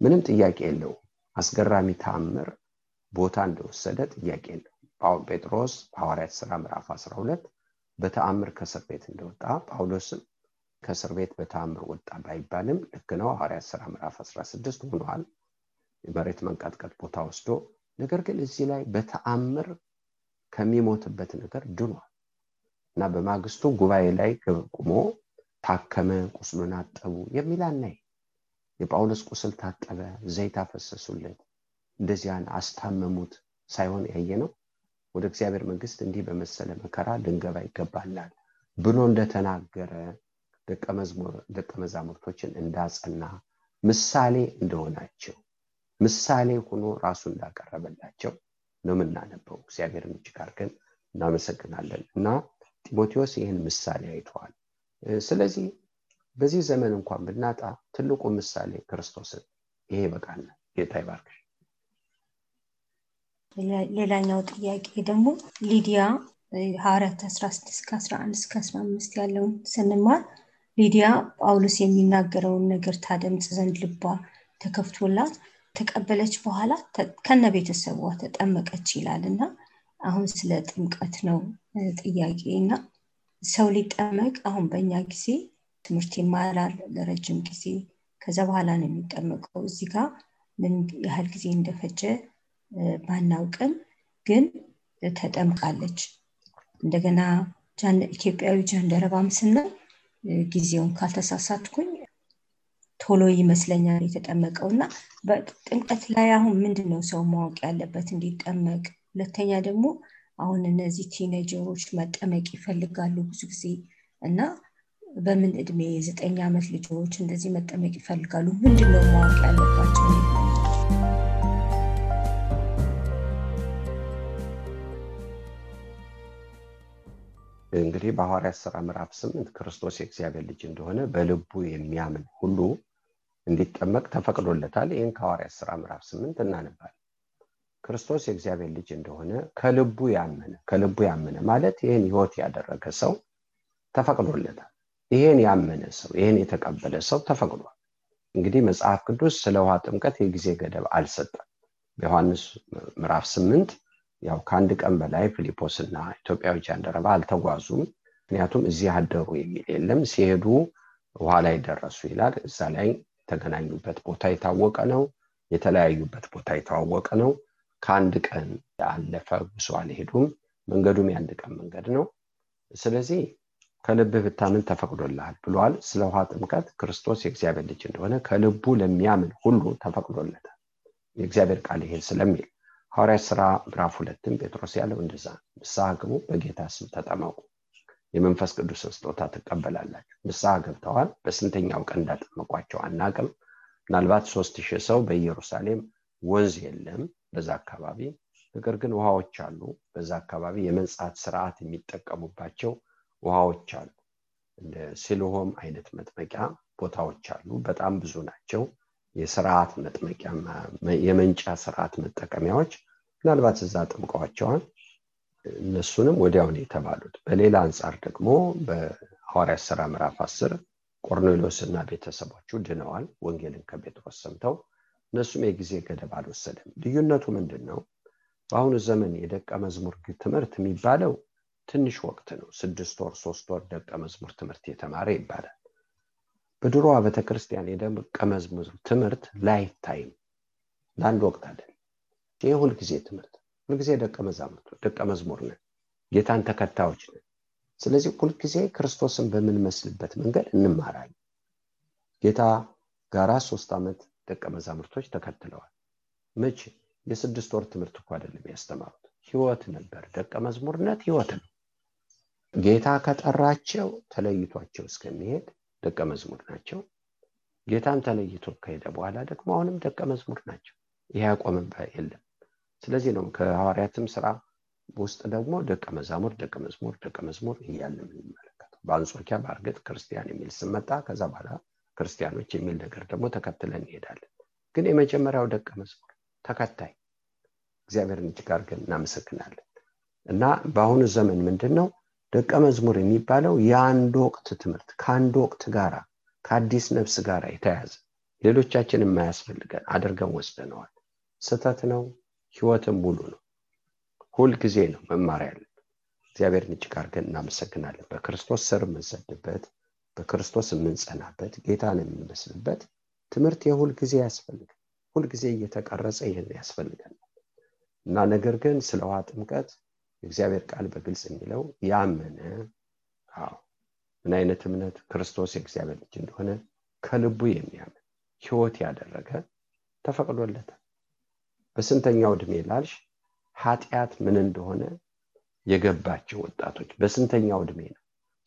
ምንም ጥያቄ የለውም። አስገራሚ ተአምር ቦታ እንደወሰደ ጥያቄ የለው ጴጥሮስ ሐዋርያት ስራ ምዕራፍ 12 በተአምር ከእስር ቤት እንደወጣ ጳውሎስም ከእስር ቤት በተአምር ወጣ ባይባልም ልክ ነው። ሐዋርያት ስራ ምዕራፍ 16 ሆኗል። የመሬት መንቀጥቀጥ ቦታ ወስዶ ነገር ግን እዚህ ላይ በተአምር ከሚሞትበት ነገር ድኗል። እና በማግስቱ ጉባኤ ላይ ቁሞ ታከመ ቁስሉን አጠቡ የሚል የጳውሎስ ቁስል ታጠበ ዘይት አፈሰሱለት። እንደዚያን አስታመሙት ሳይሆን ያየ ነው። ወደ እግዚአብሔር መንግስት እንዲህ በመሰለ መከራ ልንገባ ይገባላል ብሎ እንደተናገረ ደቀ መዛሙርቶችን እንዳጸና ምሳሌ እንደሆናቸው ምሳሌ ሆኖ ራሱ እንዳቀረበላቸው ነው የምናነበው። እግዚአብሔርን እጅግ አድርገን እናመሰግናለን። እና ጢሞቴዎስ ይህን ምሳሌ አይተዋል ስለዚህ በዚህ ዘመን እንኳን ብናጣ ትልቁ ምሳሌ ክርስቶስን ይሄ ይበቃል ጌታ ይባርክሽ። ሌላኛው ጥያቄ ደግሞ ሊዲያ ሐዋርያት 16 እስከ 11 እስከ 15 ያለውን ስንማር ሊዲያ ጳውሎስ የሚናገረውን ነገር ታደምፅ ዘንድ ልቧ ተከፍቶላት ተቀበለች በኋላ ከነ ቤተሰቧ ተጠመቀች ይላል እና አሁን ስለ ጥምቀት ነው ጥያቄ እና ሰው ሊጠመቅ አሁን በእኛ ጊዜ ትምህርት ይማራል ለረጅም ጊዜ። ከዛ በኋላ ነው የሚጠመቀው። እዚህ ጋር ምን ያህል ጊዜ እንደፈጀ ባናውቅም ግን ተጠምቃለች። እንደገና ኢትዮጵያዊ ጃንደረባም ስናይ ጊዜውን ካልተሳሳትኩኝ ቶሎ ይመስለኛል የተጠመቀው። እና በጥምቀት ላይ አሁን ምንድን ነው ሰው ማወቅ ያለበት እንዲጠመቅ? ሁለተኛ ደግሞ አሁን እነዚህ ቲኔጀሮች መጠመቅ ይፈልጋሉ ብዙ ጊዜ እና በምን እድሜ የዘጠኝ ዓመት ልጆች እንደዚህ መጠመቅ ይፈልጋሉ? ምንድን ነው ማወቅ ያለባቸው? እንግዲህ በሐዋርያት ስራ ምዕራፍ ስምንት ክርስቶስ የእግዚአብሔር ልጅ እንደሆነ በልቡ የሚያምን ሁሉ እንዲጠመቅ ተፈቅዶለታል። ይህን ከሐዋርያት ስራ ምዕራፍ ስምንት እናነባል ክርስቶስ የእግዚአብሔር ልጅ እንደሆነ ከልቡ ያመነ ከልቡ ያመነ ማለት ይህን ህይወት ያደረገ ሰው ተፈቅዶለታል። ይህን ያመነ ሰው ይህን የተቀበለ ሰው ተፈቅዷል። እንግዲህ መጽሐፍ ቅዱስ ስለ ውሃ ጥምቀት የጊዜ ገደብ አልሰጠም። በዮሐንስ ምዕራፍ ስምንት ያው ከአንድ ቀን በላይ ፊሊጶስ እና ኢትዮጵያዊ ጃንደረባ አልተጓዙም። ምክንያቱም እዚህ አደሩ የሚል የለም። ሲሄዱ ውሃ ላይ ደረሱ ይላል። እዛ ላይ የተገናኙበት ቦታ የታወቀ ነው። የተለያዩበት ቦታ የታወቀ ነው ከአንድ ቀን ያለፈ ጉዞ አልሄዱም መንገዱም የአንድ ቀን መንገድ ነው። ስለዚህ ከልብህ ብታምን ተፈቅዶልሃል ብሏል። ስለ ውሃ ጥምቀት ክርስቶስ የእግዚአብሔር ልጅ እንደሆነ ከልቡ ለሚያምን ሁሉ ተፈቅዶለታል። የእግዚአብሔር ቃል ይሄን ስለሚል ሐዋርያት ስራ ምዕራፍ ሁለትም ጴጥሮስ ያለው እንደዛ ንስሐ ግቡ በጌታ ስም ተጠመቁ። የመንፈስ ቅዱስን ስጦታ ትቀበላላችሁ። ንስሐ ገብተዋል። በስንተኛው ቀን እንዳጠመቋቸው አናቅም። ምናልባት ሶስት ሺህ ሰው በኢየሩሳሌም ወንዝ የለም በዛ አካባቢ። ነገር ግን ውሃዎች አሉ። በዛ አካባቢ የመንጻት ስርዓት የሚጠቀሙባቸው ውሃዎች አሉ። እንደ ሲልሆም አይነት መጥመቂያ ቦታዎች አሉ። በጣም ብዙ ናቸው። የስርዓት መጥመቂያ የመንጫ ስርዓት መጠቀሚያዎች ምናልባት እዛ ጥምቀዋቸዋል እነሱንም ወዲያውን የተባሉት። በሌላ አንጻር ደግሞ ሐዋርያት ሥራ ምዕራፍ 10 ቆርኔሎስ እና ቤተሰቦቹ ድነዋል። ወንጌልን ከጴጥሮስ ሰምተው እነሱም የጊዜ ገደብ አልወሰደም። ልዩነቱ ምንድን ነው በአሁኑ ዘመን የደቀ መዝሙር ትምህርት የሚባለው ትንሽ ወቅት ነው። ስድስት ወር ሶስት ወር ደቀ መዝሙር ትምህርት የተማረ ይባላል። በድሮዋ ቤተክርስቲያን የደቀ መዝሙር ትምህርት lifetime ለአንድ ወቅት አይደለም ይህ ሁልጊዜ ትምህርት ሁልጊዜ ደቀ መዛሙርት ደቀ መዝሙር ነን። ጌታን ተከታዮች ነን። ስለዚህ ሁልጊዜ ክርስቶስን በምንመስልበት መንገድ እንማራለን። ጌታ ጋራ ሶስት ዓመት ደቀ መዛሙርቶች ተከትለዋል። መቼ? የስድስት ወር ትምህርት እኮ አይደለም ያስተማሩት። ህይወት ነበር። ደቀ መዝሙርነት ህይወት ነው። ጌታ ከጠራቸው ተለይቷቸው እስከሚሄድ ደቀ መዝሙር ናቸው። ጌታን ተለይቶ ከሄደ በኋላ ደግሞ አሁንም ደቀ መዝሙር ናቸው። ይህ ያቆምባ የለም። ስለዚህ ነው ከሐዋርያትም ስራ ውስጥ ደግሞ ደቀ መዛሙር ደቀ መዝሙር ደቀ መዝሙር እያለ የምንመለከተው። በአንጾኪያ በእርግጥ ክርስቲያን የሚል ስመጣ ከዛ በኋላ ክርስቲያኖች የሚል ነገር ደግሞ ተከትለን እንሄዳለን። ግን የመጀመሪያው ደቀ መዝሙር ተከታይ እግዚአብሔርን እጅግ አድርገን እናመሰግናለን። እና በአሁኑ ዘመን ምንድን ነው ደቀ መዝሙር የሚባለው የአንድ ወቅት ትምህርት ከአንድ ወቅት ጋራ ከአዲስ ነፍስ ጋር የተያዘ ሌሎቻችን የማያስፈልገን አድርገን ወስደነዋል። ስተት ነው ህይወትም ሙሉ ነው። ሁል ጊዜ ነው መማር ያለን። እግዚአብሔርን እጅግ አድርገን እናመሰግናለን። በክርስቶስ ስር የምንሰድበት በክርስቶስ የምንጸናበት ጌታን የምንመስልበት ትምህርት የሁል ጊዜ ያስፈልጋል። ሁልጊዜ እየተቀረጸ ይህን ያስፈልገናል እና ነገር ግን ስለ ውሃ ጥምቀት የእግዚአብሔር ቃል በግልጽ የሚለው ያመነ አዎ ምን አይነት እምነት? ክርስቶስ የእግዚአብሔር ልጅ እንደሆነ ከልቡ የሚያምን ህይወት ያደረገ ተፈቅዶለታል። በስንተኛው እድሜ ላልሽ ኃጢአት ምን እንደሆነ የገባቸው ወጣቶች በስንተኛው እድሜ ነው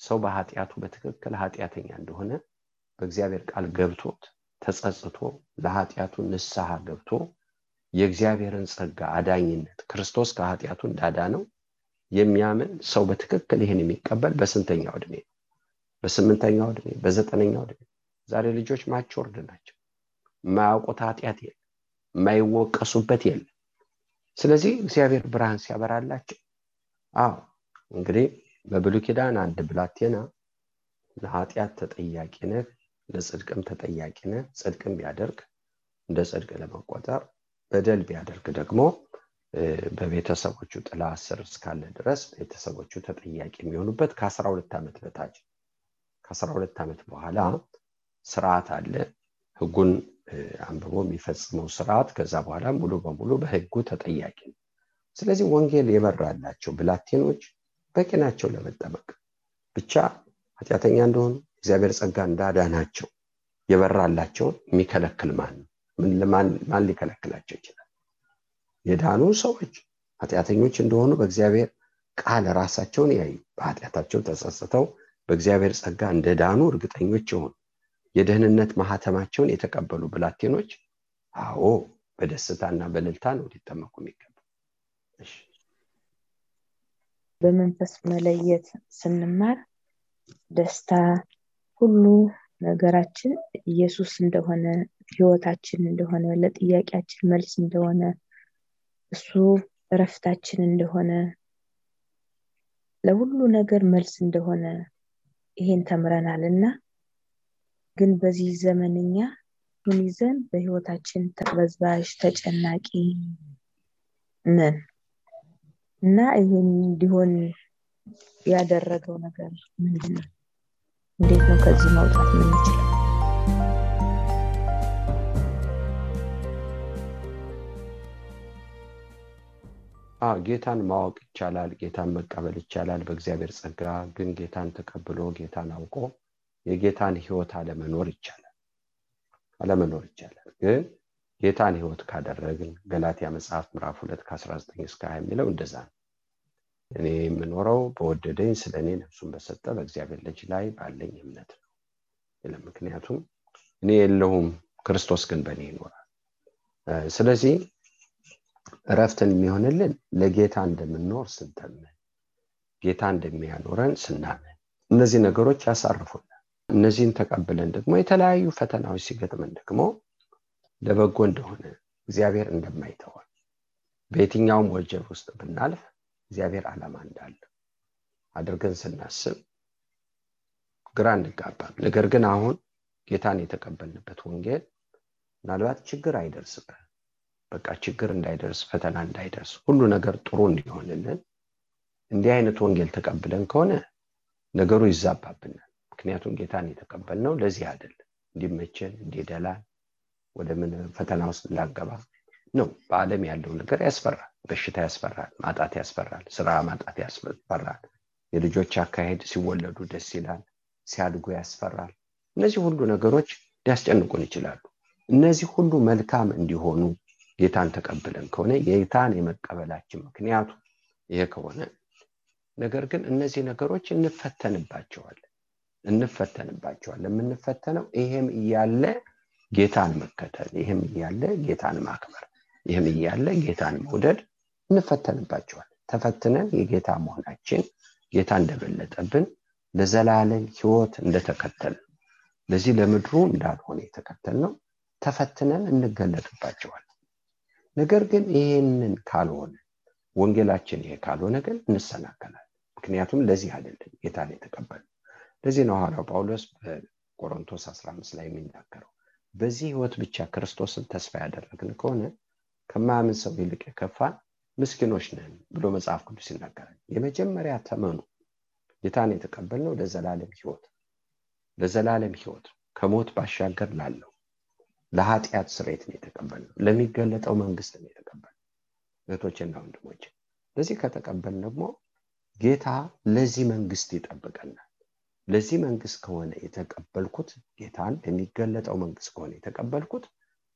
ሰው በኃጢአቱ በትክክል ኃጢአተኛ እንደሆነ በእግዚአብሔር ቃል ገብቶት ተጸጽቶ ለኃጢአቱ ንስሐ ገብቶ የእግዚአብሔርን ጸጋ አዳኝነት ክርስቶስ ከኃጢአቱ እንዳዳነው የሚያምን ሰው በትክክል ይህን የሚቀበል በስንተኛው እድሜ ነው? በስምንተኛው እድሜ በዘጠነኛው እድሜ ዛሬ ልጆች ማቾርድ ናቸው። የማያውቁት ኃጢአት የለም። የማይወቀሱበት የለም። ስለዚህ እግዚአብሔር ብርሃን ሲያበራላቸው አዎ እንግዲህ በብሉ ኪዳን አንድ ብላቴና ለኃጢአት ተጠያቂ ነህ ለጽድቅም ተጠያቂ ነህ። ጽድቅም ቢያደርግ እንደ ጽድቅ ለመቆጠር በደል ቢያደርግ ደግሞ በቤተሰቦቹ ጥላ ስር እስካለ ድረስ ቤተሰቦቹ ተጠያቂ የሚሆኑበት ከአስራ ሁለት ዓመት በታች ከአስራ ሁለት ዓመት በኋላ ስርዓት አለ። ህጉን አንብቦ የሚፈጽመው ስርዓት ከዛ በኋላ ሙሉ በሙሉ በህጉ ተጠያቂ ነው። ስለዚህ ወንጌል የበራላቸው ብላቴኖች በቂ ናቸው ለመጠመቅ ብቻ ኃጢአተኛ እንደሆኑ እግዚአብሔር ጸጋ እንዳዳናቸው የበራላቸውን የሚከለክል ማን ማን ሊከለክላቸው ይችላል? የዳኑ ሰዎች ኃጢአተኞች እንደሆኑ በእግዚአብሔር ቃል ራሳቸውን ያዩ በኃጢአታቸው ተጸጽተው በእግዚአብሔር ጸጋ እንደዳኑ እርግጠኞች የሆኑ የደህንነት ማህተማቸውን የተቀበሉ ብላቴኖች አዎ በደስታና በልልታ ነው ሊጠመቁ የሚገባ በመንፈስ መለየት ስንማር ደስታ ሁሉ ነገራችን ኢየሱስ እንደሆነ ህይወታችን እንደሆነ ለጥያቄያችን መልስ እንደሆነ እሱ እረፍታችን እንደሆነ ለሁሉ ነገር መልስ እንደሆነ ይሄን ተምረናል እና ግን በዚህ ዘመንኛ ምን ይዘን በህይወታችን ተቅበዝባዥ ተጨናቂ ነን እና ይህን እንዲሆን ያደረገው ነገር ምንድን ነው? እንዴት ነው ከዚህ መውጣት የምንችለው? ጌታን ማወቅ ይቻላል ጌታን መቀበል ይቻላል በእግዚአብሔር ጸጋ ግን ጌታን ተቀብሎ ጌታን አውቆ የጌታን ህይወት አለመኖር ይቻላል። አለመኖር ይቻላል። ግን ጌታን ህይወት ካደረግን ገላትያ መጽሐፍ ምዕራፍ ሁለት ከ19 እስከ 20 የሚለው እንደዛ ነው እኔ የምኖረው በወደደኝ ስለ እኔ ነፍሱን በሰጠ በእግዚአብሔር ልጅ ላይ ባለኝ እምነት ነው። ምክንያቱም እኔ የለሁም ክርስቶስ ግን በእኔ ይኖራል። ስለዚህ እረፍትን የሚሆንልን ለጌታ እንደምንኖር ስንተምን ጌታ እንደሚያኖረን ስናምን እነዚህ ነገሮች ያሳርፉናል። እነዚህን ተቀብለን ደግሞ የተለያዩ ፈተናዎች ሲገጥመን ደግሞ ለበጎ እንደሆነ እግዚአብሔር እንደማይተወን በየትኛውም ወጀብ ውስጥ ብናልፍ እግዚአብሔር ዓላማ እንዳለ አድርገን ስናስብ ግራ እንጋባም ነገር ግን አሁን ጌታን የተቀበልንበት ወንጌል ምናልባት ችግር አይደርስበት በቃ ችግር እንዳይደርስ ፈተና እንዳይደርስ ሁሉ ነገር ጥሩ እንዲሆንልን እንዲህ አይነት ወንጌል ተቀብለን ከሆነ ነገሩ ይዛባብናል። ምክንያቱም ጌታን የተቀበልነው ለዚህ አይደለም። እንዲመቸን እንዲደላል ወደ ምን ፈተና ውስጥ ላገባ ነው። በአለም ያለው ነገር ያስፈራል በሽታ ያስፈራል ማጣት ያስፈራል ስራ ማጣት ያስፈራል። የልጆች አካሄድ ሲወለዱ ደስ ይላል ሲያድጉ ያስፈራል። እነዚህ ሁሉ ነገሮች ሊያስጨንቁን ይችላሉ። እነዚህ ሁሉ መልካም እንዲሆኑ ጌታን ተቀብለን ከሆነ ጌታን የመቀበላችን ምክንያቱ ይሄ ከሆነ ነገር ግን እነዚህ ነገሮች እንፈተንባቸዋለን እንፈተንባቸዋለን። የምንፈተነው ይሄም እያለ ጌታን መከተል ይህም እያለ ጌታን ማክበር ይህም እያለ ጌታን መውደድ እንፈተንባቸዋል ተፈትነን የጌታ መሆናችን ጌታ እንደበለጠብን ለዘላለም ህይወት እንደተከተል ለዚህ ለምድሩ እንዳልሆነ የተከተል ነው ተፈትነን እንገለጥባቸዋል ነገር ግን ይሄንን ካልሆነ ወንጌላችን ይሄ ካልሆነ ግን እንሰናከላል ምክንያቱም ለዚህ አይደለም ጌታን የተቀበል ለዚህ ነው ሐዋርያው ጳውሎስ በቆሮንቶስ 15 ላይ የሚናገረው በዚህ ህይወት ብቻ ክርስቶስን ተስፋ ያደረግን ከሆነ ከማያምን ሰው ይልቅ የከፋን ምስኪኖች ነን ብሎ መጽሐፍ ቅዱስ ይናገራል። የመጀመሪያ ተመኑ ጌታን የተቀበልነው ለዘላለም ህይወት ለዘላለም ህይወት ከሞት ባሻገር ላለው ለኃጢአት ስሬት ነው የተቀበልነው ለሚገለጠው መንግስት ነው የተቀበልነው። እህቶችና ወንድሞች ለዚህ ከተቀበል ደግሞ ጌታ ለዚህ መንግስት ይጠብቀናል። ለዚህ መንግስት ከሆነ የተቀበልኩት ጌታን ለሚገለጠው መንግስት ከሆነ የተቀበልኩት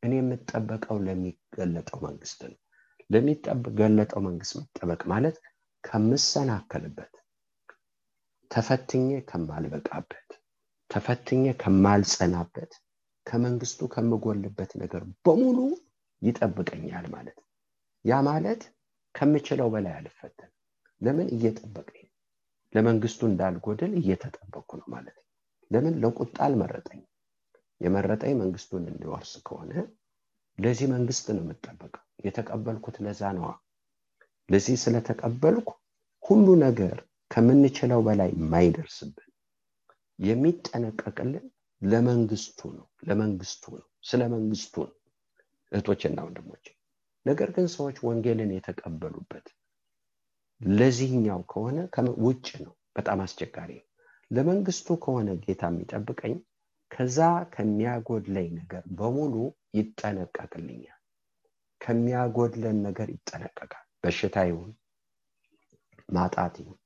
እኔ የምጠበቀው ለሚገለጠው መንግስት ነው ለሚገለጠው መንግስት መጠበቅ ማለት ከምሰናከልበት ተፈትኜ ከማልበቃበት ተፈትኜ ከማልጸናበት ከመንግስቱ ከምጎልበት ነገር በሙሉ ይጠብቀኛል ማለት። ያ ማለት ከምችለው በላይ አልፈተን ለምን እየጠበቀኝ ለመንግስቱ እንዳልጎድል እየተጠበቅኩ ነው ማለት። ለምን ለቁጣ አልመረጠኝ የመረጠኝ መንግስቱን እንዲወርስ ከሆነ ለዚህ መንግስት ነው የምጠበቀው። የተቀበልኩት ለዛ ነዋ። ለዚህ ስለተቀበልኩ ሁሉ ነገር ከምንችለው በላይ የማይደርስብን የሚጠነቀቅልን ለመንግስቱ ነው። ለመንግስቱ ነው። ስለ መንግስቱ ነው። እህቶችና ወንድሞች ነገር ግን ሰዎች ወንጌልን የተቀበሉበት ለዚህኛው ከሆነ ውጭ ነው። በጣም አስቸጋሪ ነው። ለመንግስቱ ከሆነ ጌታ የሚጠብቀኝ ከዛ ከሚያጎድለኝ ነገር በሙሉ ይጠነቀቅልኛል። ከሚያጎድለን ነገር ይጠነቀቃል። በሽታ ይሁን ማጣት ይሁን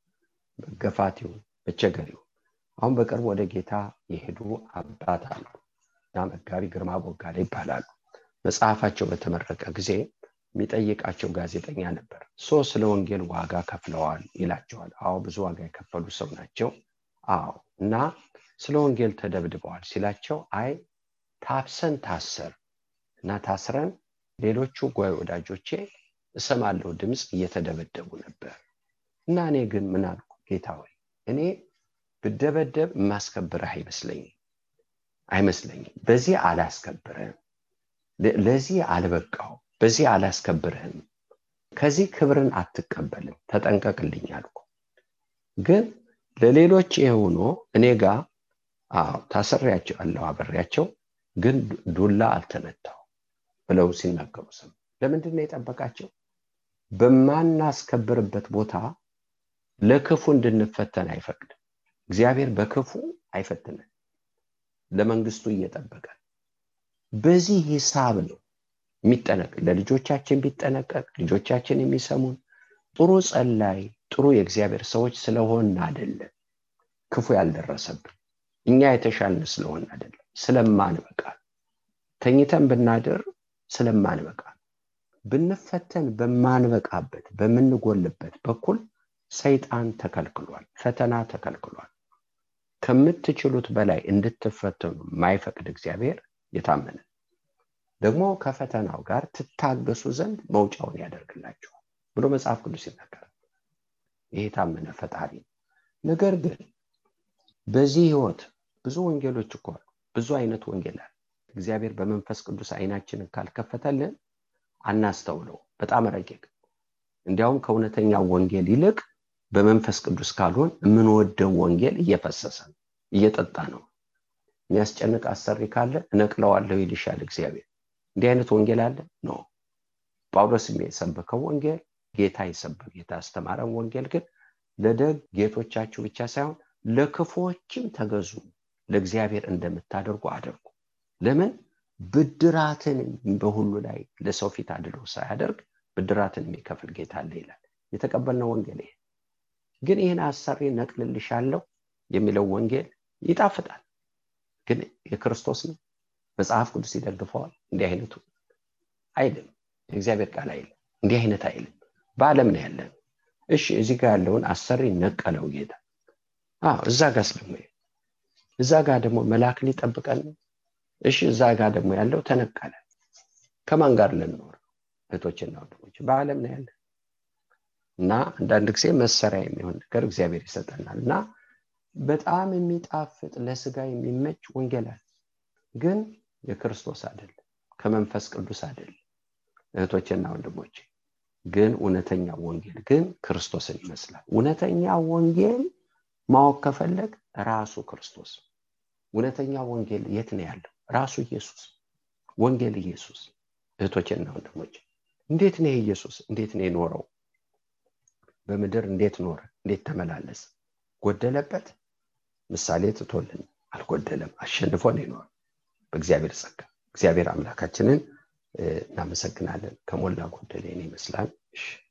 መገፋት ይሁን መቸገር ይሁን። አሁን በቅርብ ወደ ጌታ የሄዱ አባት አሉ። እና መጋቢ ግርማ ቦጋለ ይባላሉ። መጽሐፋቸው በተመረቀ ጊዜ የሚጠይቃቸው ጋዜጠኛ ነበር። so ስለ ወንጌል ዋጋ ከፍለዋል ይላቸዋል። አዎ ብዙ ዋጋ የከፈሉ ሰው ናቸው? አዎ። እና ስለ ወንጌል ተደብድበዋል ሲላቸው አይ ታፍሰን ታሰር እና ታስረን ሌሎቹ ጓይ ወዳጆቼ እሰማለሁ ድምፅ እየተደበደቡ ነበር። እና እኔ ግን ምን ጌታ ወይ እኔ ብደበደብ የማስከብርህ አይመስለኝም አይመስለኝም። በዚህ አላስከብርህም ለዚህ አልበቃው በዚህ አላስከብርህም ከዚህ ክብርን አትቀበልም ተጠንቀቅልኝ አልኩ። ግን ለሌሎች የሆኖ እኔ ጋር አዎ ታሰሪያቸው አለው አበሬያቸው ግን ዱላ አልተመታው ብለው ሲናገሩ ስም ለምንድን ነው የጠበቃቸው? በማናስከብርበት ቦታ ለክፉ እንድንፈተን አይፈቅድም። እግዚአብሔር በክፉ አይፈትነን ለመንግስቱ እየጠበቀ በዚህ ሂሳብ ነው የሚጠነቅ ለልጆቻችን ቢጠነቀቅ ልጆቻችን የሚሰሙን ጥሩ ጸላይ ጥሩ የእግዚአብሔር ሰዎች ስለሆን አይደለም ክፉ ያልደረሰብን እኛ የተሻልን ስለሆን አይደለም ስለማንበቃ። ተኝተን ብናድር ስለማንበቃ። ብንፈተን በማንበቃበት በምንጎልበት በኩል ሰይጣን ተከልክሏል ፈተና ተከልክሏል። ከምትችሉት በላይ እንድትፈተኑ የማይፈቅድ እግዚአብሔር የታመነ። ደግሞ ከፈተናው ጋር ትታገሱ ዘንድ መውጫውን ያደርግላችኋል ብሎ መጽሐፍ ቅዱስ ይናገራል። ይሄ የታመነ ፈጣሪ ነገር ግን በዚህ ህይወት ብዙ ወንጌሎች እኮ ብዙ አይነት ወንጌል አለ። እግዚአብሔር በመንፈስ ቅዱስ አይናችንን ካልከፈተልን አናስተውለው። በጣም ረቂቅ። እንዲያውም ከእውነተኛ ወንጌል ይልቅ በመንፈስ ቅዱስ ካልሆን የምንወደው ወንጌል እየፈሰሰ ነው እየጠጣ ነው። የሚያስጨንቅ አሰሪ ካለ እነቅለዋለሁ ይልሻል እግዚአብሔር። እንዲህ አይነት ወንጌል አለ? ኖ። ጳውሎስ የሰበከው ወንጌል ጌታ የሰበከ ጌታ ያስተማረን ወንጌል ግን ለደግ ጌቶቻችሁ ብቻ ሳይሆን ለክፎችም ተገዙ ለእግዚአብሔር እንደምታደርጉ አድርጉ። ለምን? ብድራትን በሁሉ ላይ ለሰው ፊት አድሎ ሳያደርግ ብድራትን የሚከፍል ጌታ አለ ይላል። የተቀበልነው ወንጌል ይሄ። ግን ይህን አሰሪ ነቅልልሻለሁ የሚለው ወንጌል ይጣፍጣል። ግን የክርስቶስ ነው። መጽሐፍ ቅዱስ ይደግፈዋል። እንዲህ አይነቱ አይልም። የእግዚአብሔር ቃል አይልም። እንዲህ አይነት አይልም። በአለም ነው ያለን። እሺ እዚህ ጋር ያለውን አሰሪ ነቀለው ጌታ። እዛ ጋር ደግሞ እዛ ጋር ደግሞ መልአክ ሊጠብቀን ነው እሺ እዛ ጋር ደግሞ ያለው ተነቀለ። ከማን ጋር ልንኖር? እህቶችና ወንድሞች በአለም ነው ያለን እና አንዳንድ ጊዜ መሰሪያ የሚሆን ነገር እግዚአብሔር ይሰጠናል። እና በጣም የሚጣፍጥ ለስጋ የሚመች ወንጌል አለ። ግን የክርስቶስ አይደለም ከመንፈስ ቅዱስ አይደለም እህቶችና ወንድሞች ግን እውነተኛ ወንጌል ግን ክርስቶስን ይመስላል። እውነተኛ ወንጌል ማወቅ ከፈለግ ራሱ ክርስቶስ። እውነተኛ ወንጌል የት ነው ያለው? ራሱ ኢየሱስ። ወንጌል ኢየሱስ። እህቶችና ወንድሞች እንዴት ነው ኢየሱስ? እንዴት ነው የኖረው? በምድር እንዴት ኖረ? እንዴት ተመላለስ ጎደለበት? ምሳሌ ትቶልን አልጎደለም? አሸንፎ ነው የኖረ በእግዚአብሔር ጸጋ። እግዚአብሔር አምላካችንን እናመሰግናለን። ከሞላ ጎደል ይመስላል።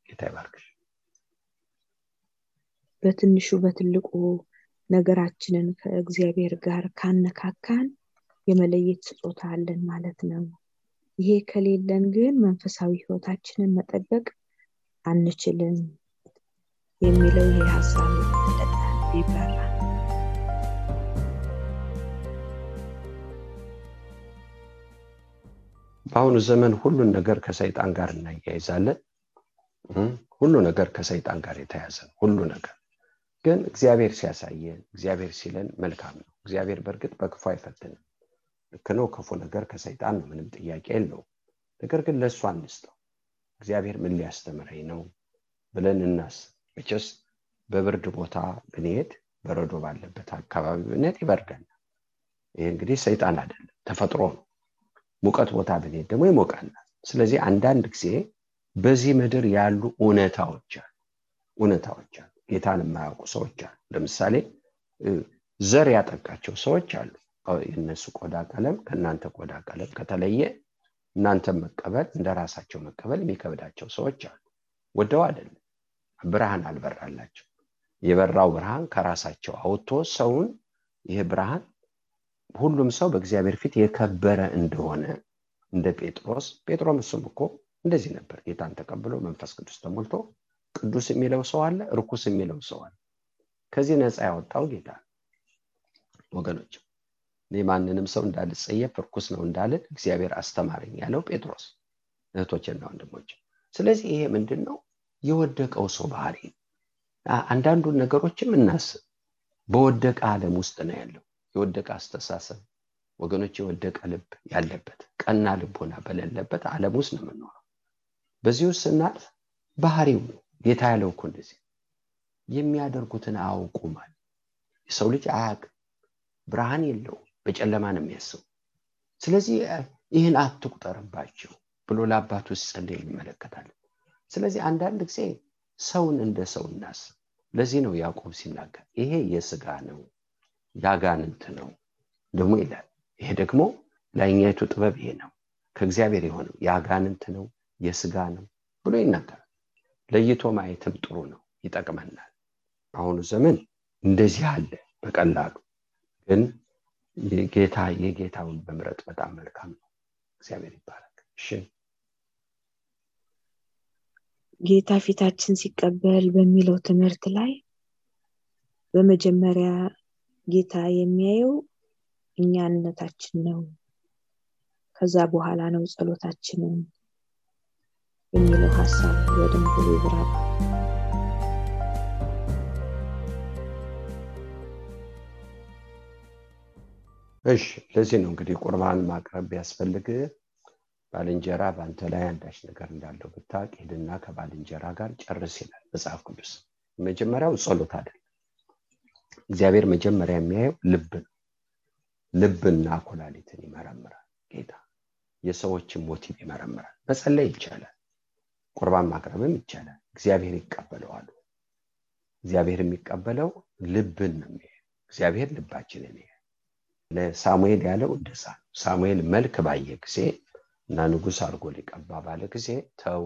ጌታ ይባርክሽ በትንሹ በትልቁ ነገራችንን ከእግዚአብሔር ጋር ካነካካን የመለየት ስጦታ አለን ማለት ነው። ይሄ ከሌለን ግን መንፈሳዊ ህይወታችንን መጠበቅ አንችልም የሚለው ይሄ ሀሳብ ይብራራ በአሁኑ ዘመን ሁሉን ነገር ከሰይጣን ጋር እናያይዛለን። ሁሉ ነገር ከሰይጣን ጋር የተያዘ ሁሉ ነገር ግን እግዚአብሔር ሲያሳየን እግዚአብሔር ሲለን መልካም ነው። እግዚአብሔር በእርግጥ በክፉ አይፈትንም። ልክ ነው። ክፉ ነገር ከሰይጣን ነው። ምንም ጥያቄ የለውም። ነገር ግን ለእሱ አንስተው እግዚአብሔር ምን ሊያስተምረኝ ነው ብለን እናስብ። መቸስ በብርድ ቦታ ብንሄድ በረዶ ባለበት አካባቢ ብንሄድ ይበርደናል። ይህ እንግዲህ ሰይጣን አይደለም ተፈጥሮ ነው። ሙቀት ቦታ ብንሄድ ደግሞ ይሞቃናል ስለዚህ አንዳንድ ጊዜ በዚህ ምድር ያሉ እውነታዎች አሉ። እውነታዎች አሉ ጌታን የማያውቁ ሰዎች አሉ። ለምሳሌ ዘር ያጠቃቸው ሰዎች አሉ። የነሱ ቆዳ ቀለም ከእናንተ ቆዳ ቀለም ከተለየ እናንተ መቀበል እንደ ራሳቸው መቀበል የሚከብዳቸው ሰዎች አሉ። ወደው አይደለም። ብርሃን አልበራላቸው። የበራው ብርሃን ከራሳቸው አውጥቶ ሰውን ይህ ብርሃን ሁሉም ሰው በእግዚአብሔር ፊት የከበረ እንደሆነ እንደ ጴጥሮስ ጴጥሮም እሱም እኮ እንደዚህ ነበር። ጌታን ተቀብሎ መንፈስ ቅዱስ ተሞልቶ ቅዱስ የሚለው ሰው አለ ርኩስ የሚለው ሰው አለ። ከዚህ ነፃ ያወጣው ጌታ ወገኖች እኔ ማንንም ሰው እንዳልጸየፍ ርኩስ ነው እንዳልን እግዚአብሔር አስተማረኝ ያለው ጴጥሮስ እህቶችና ወንድሞች ስለዚህ ይሄ ምንድን ነው የወደቀው ሰው ባህሪ አንዳንዱን ነገሮችም እናስብ። በወደቀ ዓለም ውስጥ ነው ያለው። የወደቀ አስተሳሰብ ወገኖች የወደቀ ልብ ያለበት ቀና ልቦና በሌለበት ዓለም ውስጥ ነው የምንኖረው። በዚህ ውስጥ ስናልፍ ባህሪው ነው ጌታ ያለው እኮ እንደዚህ የሚያደርጉትን አያውቁማል የሰው ልጅ አያቅም ብርሃን የለውም በጨለማ ነው የሚያስቡ ስለዚህ ይህን አትቁጠርባቸው ብሎ ለአባቱ ሲጸልይ እንመለከታለን ስለዚህ አንዳንድ ጊዜ ሰውን እንደ ሰው እናስብ። ለዚህ ነው ያዕቆብ ሲናገር ይሄ የስጋ ነው ያጋንንት ነው ደግሞ ይላል። ይሄ ደግሞ ላይኛይቱ ጥበብ ይሄ ነው? ከእግዚአብሔር የሆነው የአጋንንት ነው የስጋ ነው ብሎ ይናገራል ለይቶ ማየትም ጥሩ ነው ይጠቅመናል። አሁኑ ዘመን እንደዚህ አለ በቀላሉ ግን ጌታ የጌታውን በምረጥ በጣም መልካም ነው። እግዚአብሔር ይባረክ። እሺ። ጌታ ፊታችን ሲቀበል በሚለው ትምህርት ላይ በመጀመሪያ ጌታ የሚያየው እኛነታችን ነው። ከዛ በኋላ ነው ጸሎታችንን የሚለው ሀሳብ በደንብ ይብራል እሺ ለዚህ ነው እንግዲህ ቁርባን ማቅረብ ቢያስፈልግ ባልንጀራ በአንተ ላይ አንዳች ነገር እንዳለው ብታቅ ሄድና ከባልንጀራ ጋር ጨርስ ይላል መጽሐፍ ቅዱስ። መጀመሪያው ጸሎት አይደለም። እግዚአብሔር መጀመሪያ የሚያየው ልብ ልብና ኩላሊትን ይመረምራል። ጌታ የሰዎችን ሞቲቭ ይመረምራል። መጸለይ ይቻላል ቁርባን ማቅረብም ይቻላል። እግዚአብሔር ይቀበለዋል። እግዚአብሔር የሚቀበለው ልብን ነው እግዚአብሔር ልባችንን ለሳሙኤል ያለው እንደዛ ሳሙኤል መልክ ባየ ጊዜ እና ንጉስ አድርጎ ሊቀባ ባለ ጊዜ ተው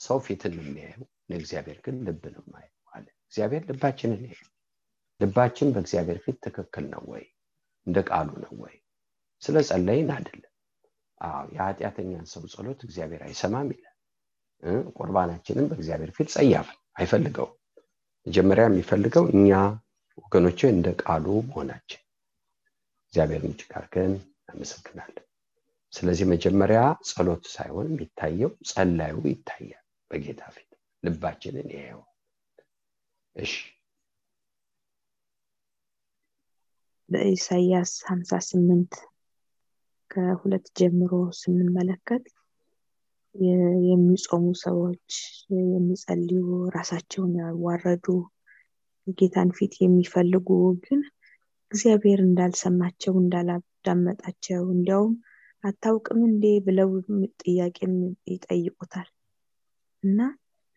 ሰው ፊትን የሚያየው። ለእግዚአብሔር ግን ልብ ነው ማየው አለ። እግዚአብሔር ልባችንን ያየው ልባችን በእግዚአብሔር ፊት ትክክል ነው ወይ? እንደ ቃሉ ነው ወይ? ስለ ጸለይን አይደለም። አዎ የኃጢአተኛን ሰው ጸሎት እግዚአብሔር አይሰማም ይላል ቁርባናችንን በእግዚአብሔር ፊት ጸያፍ አይፈልገው መጀመሪያ የሚፈልገው እኛ ወገኖች እንደ ቃሉ መሆናችን። እግዚአብሔር እጅግ አድርገን እናመሰግናለን። ስለዚህ መጀመሪያ ጸሎት ሳይሆን የሚታየው ጸላዩ ይታያል በጌታ ፊት። ልባችንን ያየው። እሺ። በኢሳያስ 58 ከሁለት ጀምሮ ስንመለከት የሚጾሙ ሰዎች የሚጸልዩ ራሳቸውን ያዋረዱ ጌታን ፊት የሚፈልጉ ግን እግዚአብሔር እንዳልሰማቸው እንዳላዳመጣቸው እንዲያውም አታውቅም እንዴ ብለው ጥያቄም ይጠይቁታል። እና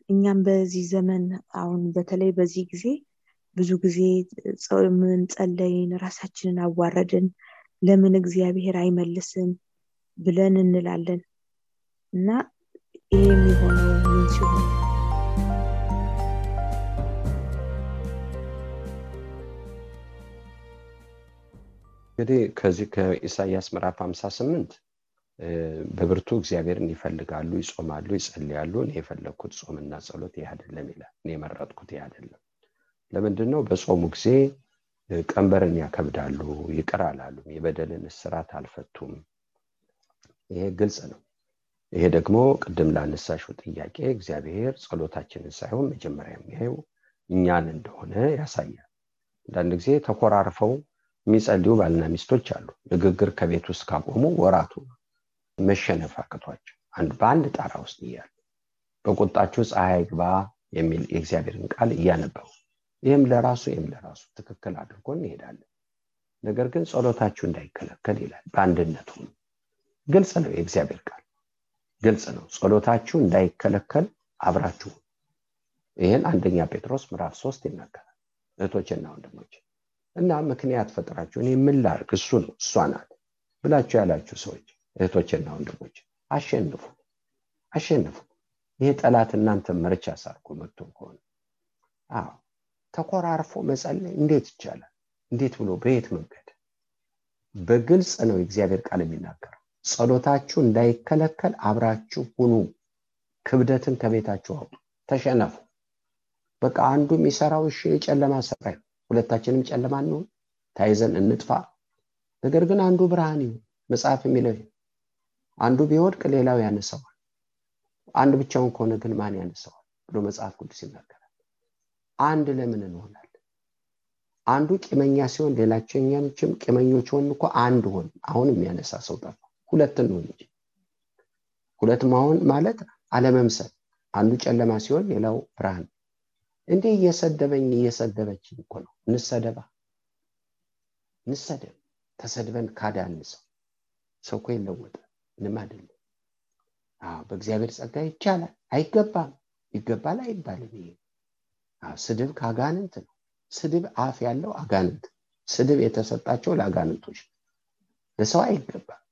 እኛም በዚህ ዘመን አሁን በተለይ በዚህ ጊዜ ብዙ ጊዜ ምን ጸለይን ራሳችንን አዋረድን ለምን እግዚአብሔር አይመልስም ብለን እንላለን እና ይህ የሚሆነው ምን ሲሆን እንግዲህ ከዚህ ከኢሳያስ ምዕራፍ 58 በብርቱ እግዚአብሔርን ይፈልጋሉ ይጾማሉ ይጸልያሉ። እኔ የፈለግኩት ጾምና ጸሎት ይህ አይደለም ይላል። እኔ የመረጥኩት ይህ አይደለም። ለምንድን ነው በጾሙ ጊዜ ቀንበርን ያከብዳሉ ይቅር አላሉም የበደልን እስራት አልፈቱም። ይሄ ግልጽ ነው ይሄ ደግሞ ቅድም ላነሳሽው ጥያቄ እግዚአብሔር ጸሎታችንን ሳይሆን መጀመሪያ የሚያየው እኛን እንደሆነ ያሳያል። አንዳንድ ጊዜ ተኮራርፈው የሚጸልዩ ባልና ሚስቶች አሉ። ንግግር ከቤት ውስጥ ካቆሙ ወራቱ መሸነፍ አቅቷቸው አንድ በአንድ ጣራ ውስጥ እያሉ በቁጣችሁ ፀሐይ ግባ የሚል የእግዚአብሔርን ቃል እያነበቡ ይህም ለራሱ ይህም ለራሱ ትክክል አድርጎ እንሄዳለን። ነገር ግን ጸሎታችሁ እንዳይከለከል ይላል በአንድነት ግልጽ ነው የእግዚአብሔር ቃል ግልጽ ነው። ጸሎታችሁ እንዳይከለከል አብራችሁ ይህን አንደኛ ጴጥሮስ ምዕራፍ ሶስት ይናገራል። እህቶችና ወንድሞች እና ምክንያት ፈጥራችሁ እኔ ምን ላርግ እሱ ነው እሷ ናት ብላችሁ ያላችሁ ሰዎች እህቶችና ወንድሞች አሸንፉ አሸንፉ። ይሄ ጠላት እናንተ መርቻ ሳርጎ መጥቶ ከሆነ አዎ ተኮራርፎ መጸለይ እንዴት ይቻላል? እንዴት ብሎ በየት መንገድ? በግልጽ ነው የእግዚአብሔር ቃል የሚናገረው ጸሎታችሁ እንዳይከለከል አብራችሁ ሁኑ። ክብደትን ከቤታችሁ አውጡ። ተሸነፉ። በቃ አንዱ የሚሰራው እሺ የጨለማ ስራ ሁለታችንም ጨለማ እንሆን ታይዘን እንጥፋ። ነገር ግን አንዱ ብርሃን ይሁን መጽሐፍ የሚለው አንዱ ቢወድቅ ሌላው ያነሰዋል አንድ ብቻውን ከሆነ ግን ማን ያነሰዋል ብሎ መጽሐፍ ቅዱስ ይናገራል። አንድ ለምን እንሆናለን? አንዱ ቂመኛ ሲሆን ሌላቸኛችም ቂመኞች ሆን እኮ አንድ ሆን አሁን የሚያነሳ ሰው ሁለት እንሆን እንጂ። ሁለት መሆን ማለት አለመምሰል። አንዱ ጨለማ ሲሆን ሌላው ብርሃን። እንዲህ እየሰደበኝ እየሰደበችኝ እኮ ነው። እንሰደባ እንሰደብ። ተሰድበን ካዳን ሰው ሰው እኮ ይለወጠ ምንም አይደለም። በእግዚአብሔር ጸጋ ይቻላል። አይገባም። ይገባል አይባልም ይሄ። ስድብ ከአጋንንት ነው። ስድብ አፍ ያለው አጋንንት። ስድብ የተሰጣቸው ለአጋንንቶች ለሰው አይገባም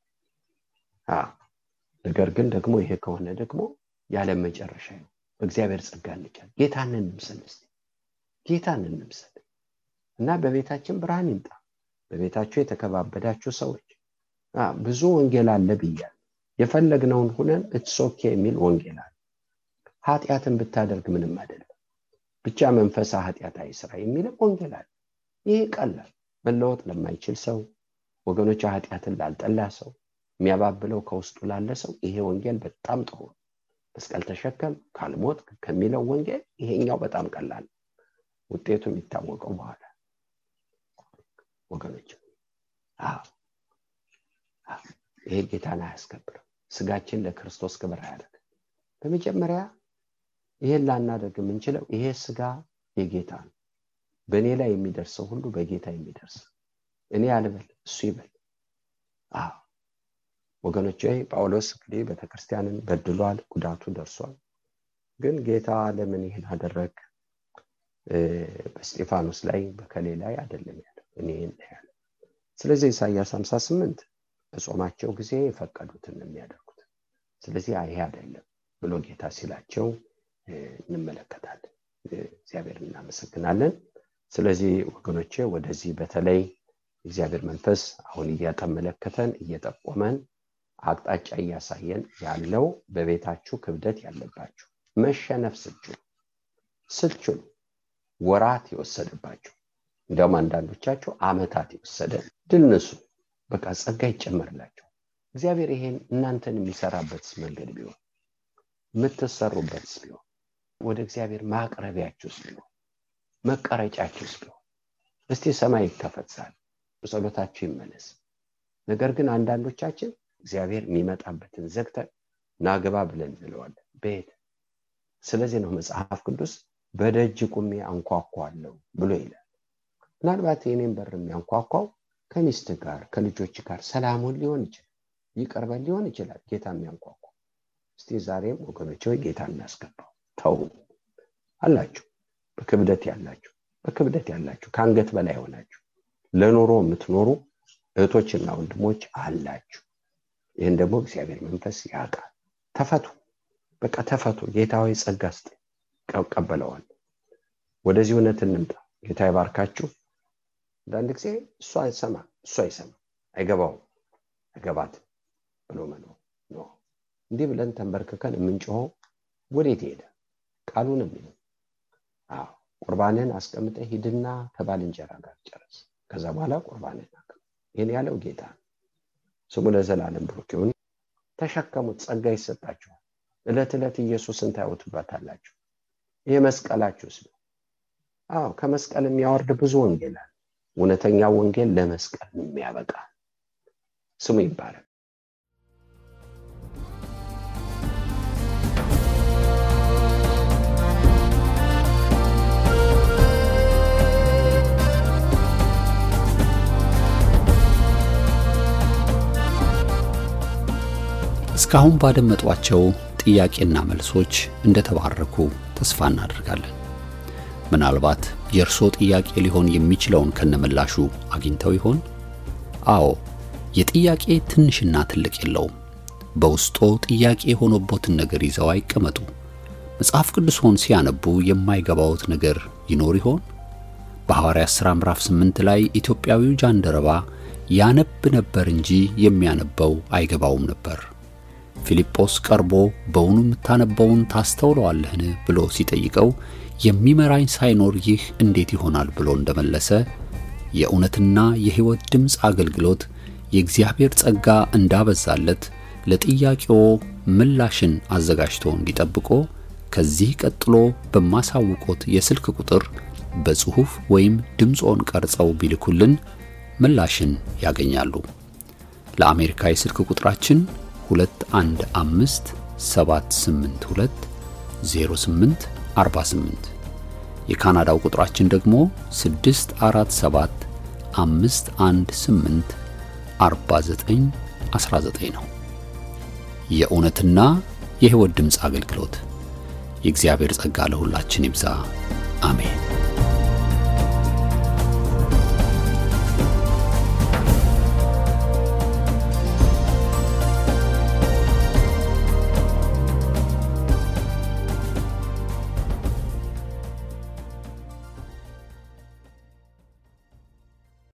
ነገር ግን ደግሞ ይሄ ከሆነ ደግሞ ያለም መጨረሻ ነው። በእግዚአብሔር ጸጋ እንቻል ጌታን እንምሰል ስ ጌታን እንምሰል እና በቤታችን ብርሃን ይምጣ። በቤታችሁ የተከባበዳችሁ ሰዎች ብዙ ወንጌል አለ ብያል የፈለግነውን ሁነን እትሶኬ የሚል ወንጌል አለ። ኃጢአትን ብታደርግ ምንም አይደለም። ብቻ መንፈሳ ኃጢአታዊ ስራ የሚልም ወንጌል አለ። ይህ ቀላል መለወጥ ለማይችል ሰው ወገኖች ኃጢአትን ላልጠላ ሰው የሚያባብለው ከውስጡ ላለ ሰው ይሄ ወንጌል በጣም ጥሩ መስቀል ተሸከም ካልሞት ከሚለው ወንጌል ይሄኛው በጣም ቀላል ውጤቱ የሚታወቀው በኋላ ወገኖች ይሄ ጌታን አያስከብርም። ስጋችን ለክርስቶስ ክብር አያደርግ በመጀመሪያ ይሄን ላናደርግ የምንችለው ይሄ ስጋ የጌታ ነው። በእኔ ላይ የሚደርሰው ሁሉ በጌታ የሚደርስ እኔ አልበል እሱ ይበል። አዎ ወገኖች ጳውሎስ እንግዲህ ቤተክርስቲያንን በድሏል ጉዳቱ ደርሷል። ግን ጌታ ለምን ይህን አደረግ? በስጢፋኖስ ላይ በከሌ ላይ አይደለም ያለ እኔ ያለ ስለዚህ ኢሳያስ 58 በጾማቸው ጊዜ የፈቀዱትን የሚያደርጉት። ስለዚህ ይሄ አይደለም ብሎ ጌታ ሲላቸው እንመለከታለን። እግዚአብሔር እናመሰግናለን። ስለዚህ ወገኖቼ ወደዚህ በተለይ እግዚአብሔር መንፈስ አሁን እያተመለከተን እየጠቆመን አቅጣጫ እያሳየን ያለው በቤታችሁ ክብደት ያለባችሁ መሸነፍ ስትችሉ ስትችሉ ወራት የወሰደባችሁ እንዲያውም አንዳንዶቻችሁ አመታት የወሰደ ድል ንሱ። በቃ ጸጋ ይጨመርላቸው እግዚአብሔር ይሄን እናንተን የሚሰራበትስ መንገድ ቢሆን የምትሰሩበትስ ቢሆን ወደ እግዚአብሔር ማቅረቢያችሁስ ቢሆን መቀረጫችሁስ ቢሆን እስቲ ሰማይ ይከፈትሳል ጸሎታችሁ ይመለስ። ነገር ግን አንዳንዶቻችን እግዚአብሔር የሚመጣበትን ዘግተን ናግባ ብለን እንለዋለን። ቤት ስለዚህ ነው መጽሐፍ ቅዱስ በደጅ ቁሜ አንኳኳለሁ ብሎ ይላል። ምናልባት የኔም በር የሚያንኳኳው ከሚስት ጋር ከልጆች ጋር ሰላሙን ሊሆን ይችላል ይቀርበን ሊሆን ይችላል። ጌታ የሚያንኳኳ እስቲ ዛሬም ወገኖች ወይ ጌታ እናስገባው። ተው አላችሁ። በክብደት ያላችሁ በክብደት ያላችሁ ከአንገት በላይ ሆናችሁ ለኑሮ የምትኖሩ እህቶችና ወንድሞች አላችሁ ይህን ደግሞ እግዚአብሔር መንፈስ ያውቃል። ተፈቱ በቃ ተፈቱ። ጌታዊ ጸጋ ስጥ። ቀበለዋል። ወደዚህ እውነት እንምጣ። ጌታ ይባርካችሁ። አንዳንድ ጊዜ እሱ አይሰማ እሱ አይሰማ። አይገባውም አይገባት ብሎ መኖር ኖ እንዲህ ብለን ተንበርክከን የምንጮኸው ወዴት ሄደ ቃሉን የሚለው። ቁርባንን አስቀምጠ ሂድና ከባልንጀራ ጋር ጨረስ ከዛ በኋላ ቁርባንን ይህን ያለው ጌታ ስሙ ለዘላለም ብሩክ ይሁን ተሸከሙት ጸጋ ይሰጣችኋል እለት ዕለት ኢየሱስን ታዩትበታላችሁ። ይህ መስቀላችሁስ ነው? አዎ ከመስቀል የሚያወርድ ብዙ ወንጌል አለ። እውነተኛ ወንጌል ለመስቀል የሚያበቃ ስሙ ይባላል እስካሁን ባደመጧቸው ጥያቄና መልሶች እንደተባረኩ ተስፋ እናደርጋለን። ምናልባት የእርሶ ጥያቄ ሊሆን የሚችለውን ከነምላሹ አግኝተው ይሆን? አዎ፣ የጥያቄ ትንሽና ትልቅ የለውም። በውስጦ ጥያቄ የሆነቦትን ነገር ይዘው አይቀመጡ። መጽሐፍ ቅዱስን ሲያነቡ የማይገባውት ነገር ይኖር ይሆን? በሐዋርያት ሥራ ምዕራፍ 8 ላይ ኢትዮጵያዊው ጃንደረባ ያነብ ነበር እንጂ የሚያነበው አይገባውም ነበር። ፊልጶስ ቀርቦ በውኑ የምታነበውን ታስተውለዋለህን ብሎ ሲጠይቀው የሚመራኝ ሳይኖር ይህ እንዴት ይሆናል ብሎ እንደመለሰ የእውነትና የሕይወት ድምፅ አገልግሎት የእግዚአብሔር ጸጋ እንዳበዛለት ለጥያቄዎ ምላሽን አዘጋጅቶ እንዲጠብቆ ከዚህ ቀጥሎ በማሳውቆት የስልክ ቁጥር በጽሑፍ ወይም ድምፆን ቀርጸው ቢልኩልን ምላሽን ያገኛሉ። ለአሜሪካ የስልክ ቁጥራችን 215 782 08 48 የካናዳው ቁጥራችን ደግሞ 647 518 49 19 ነው። የእውነትና የሕይወት ድምፅ አገልግሎት የእግዚአብሔር ጸጋ ለሁላችን ይብዛ። አሜን።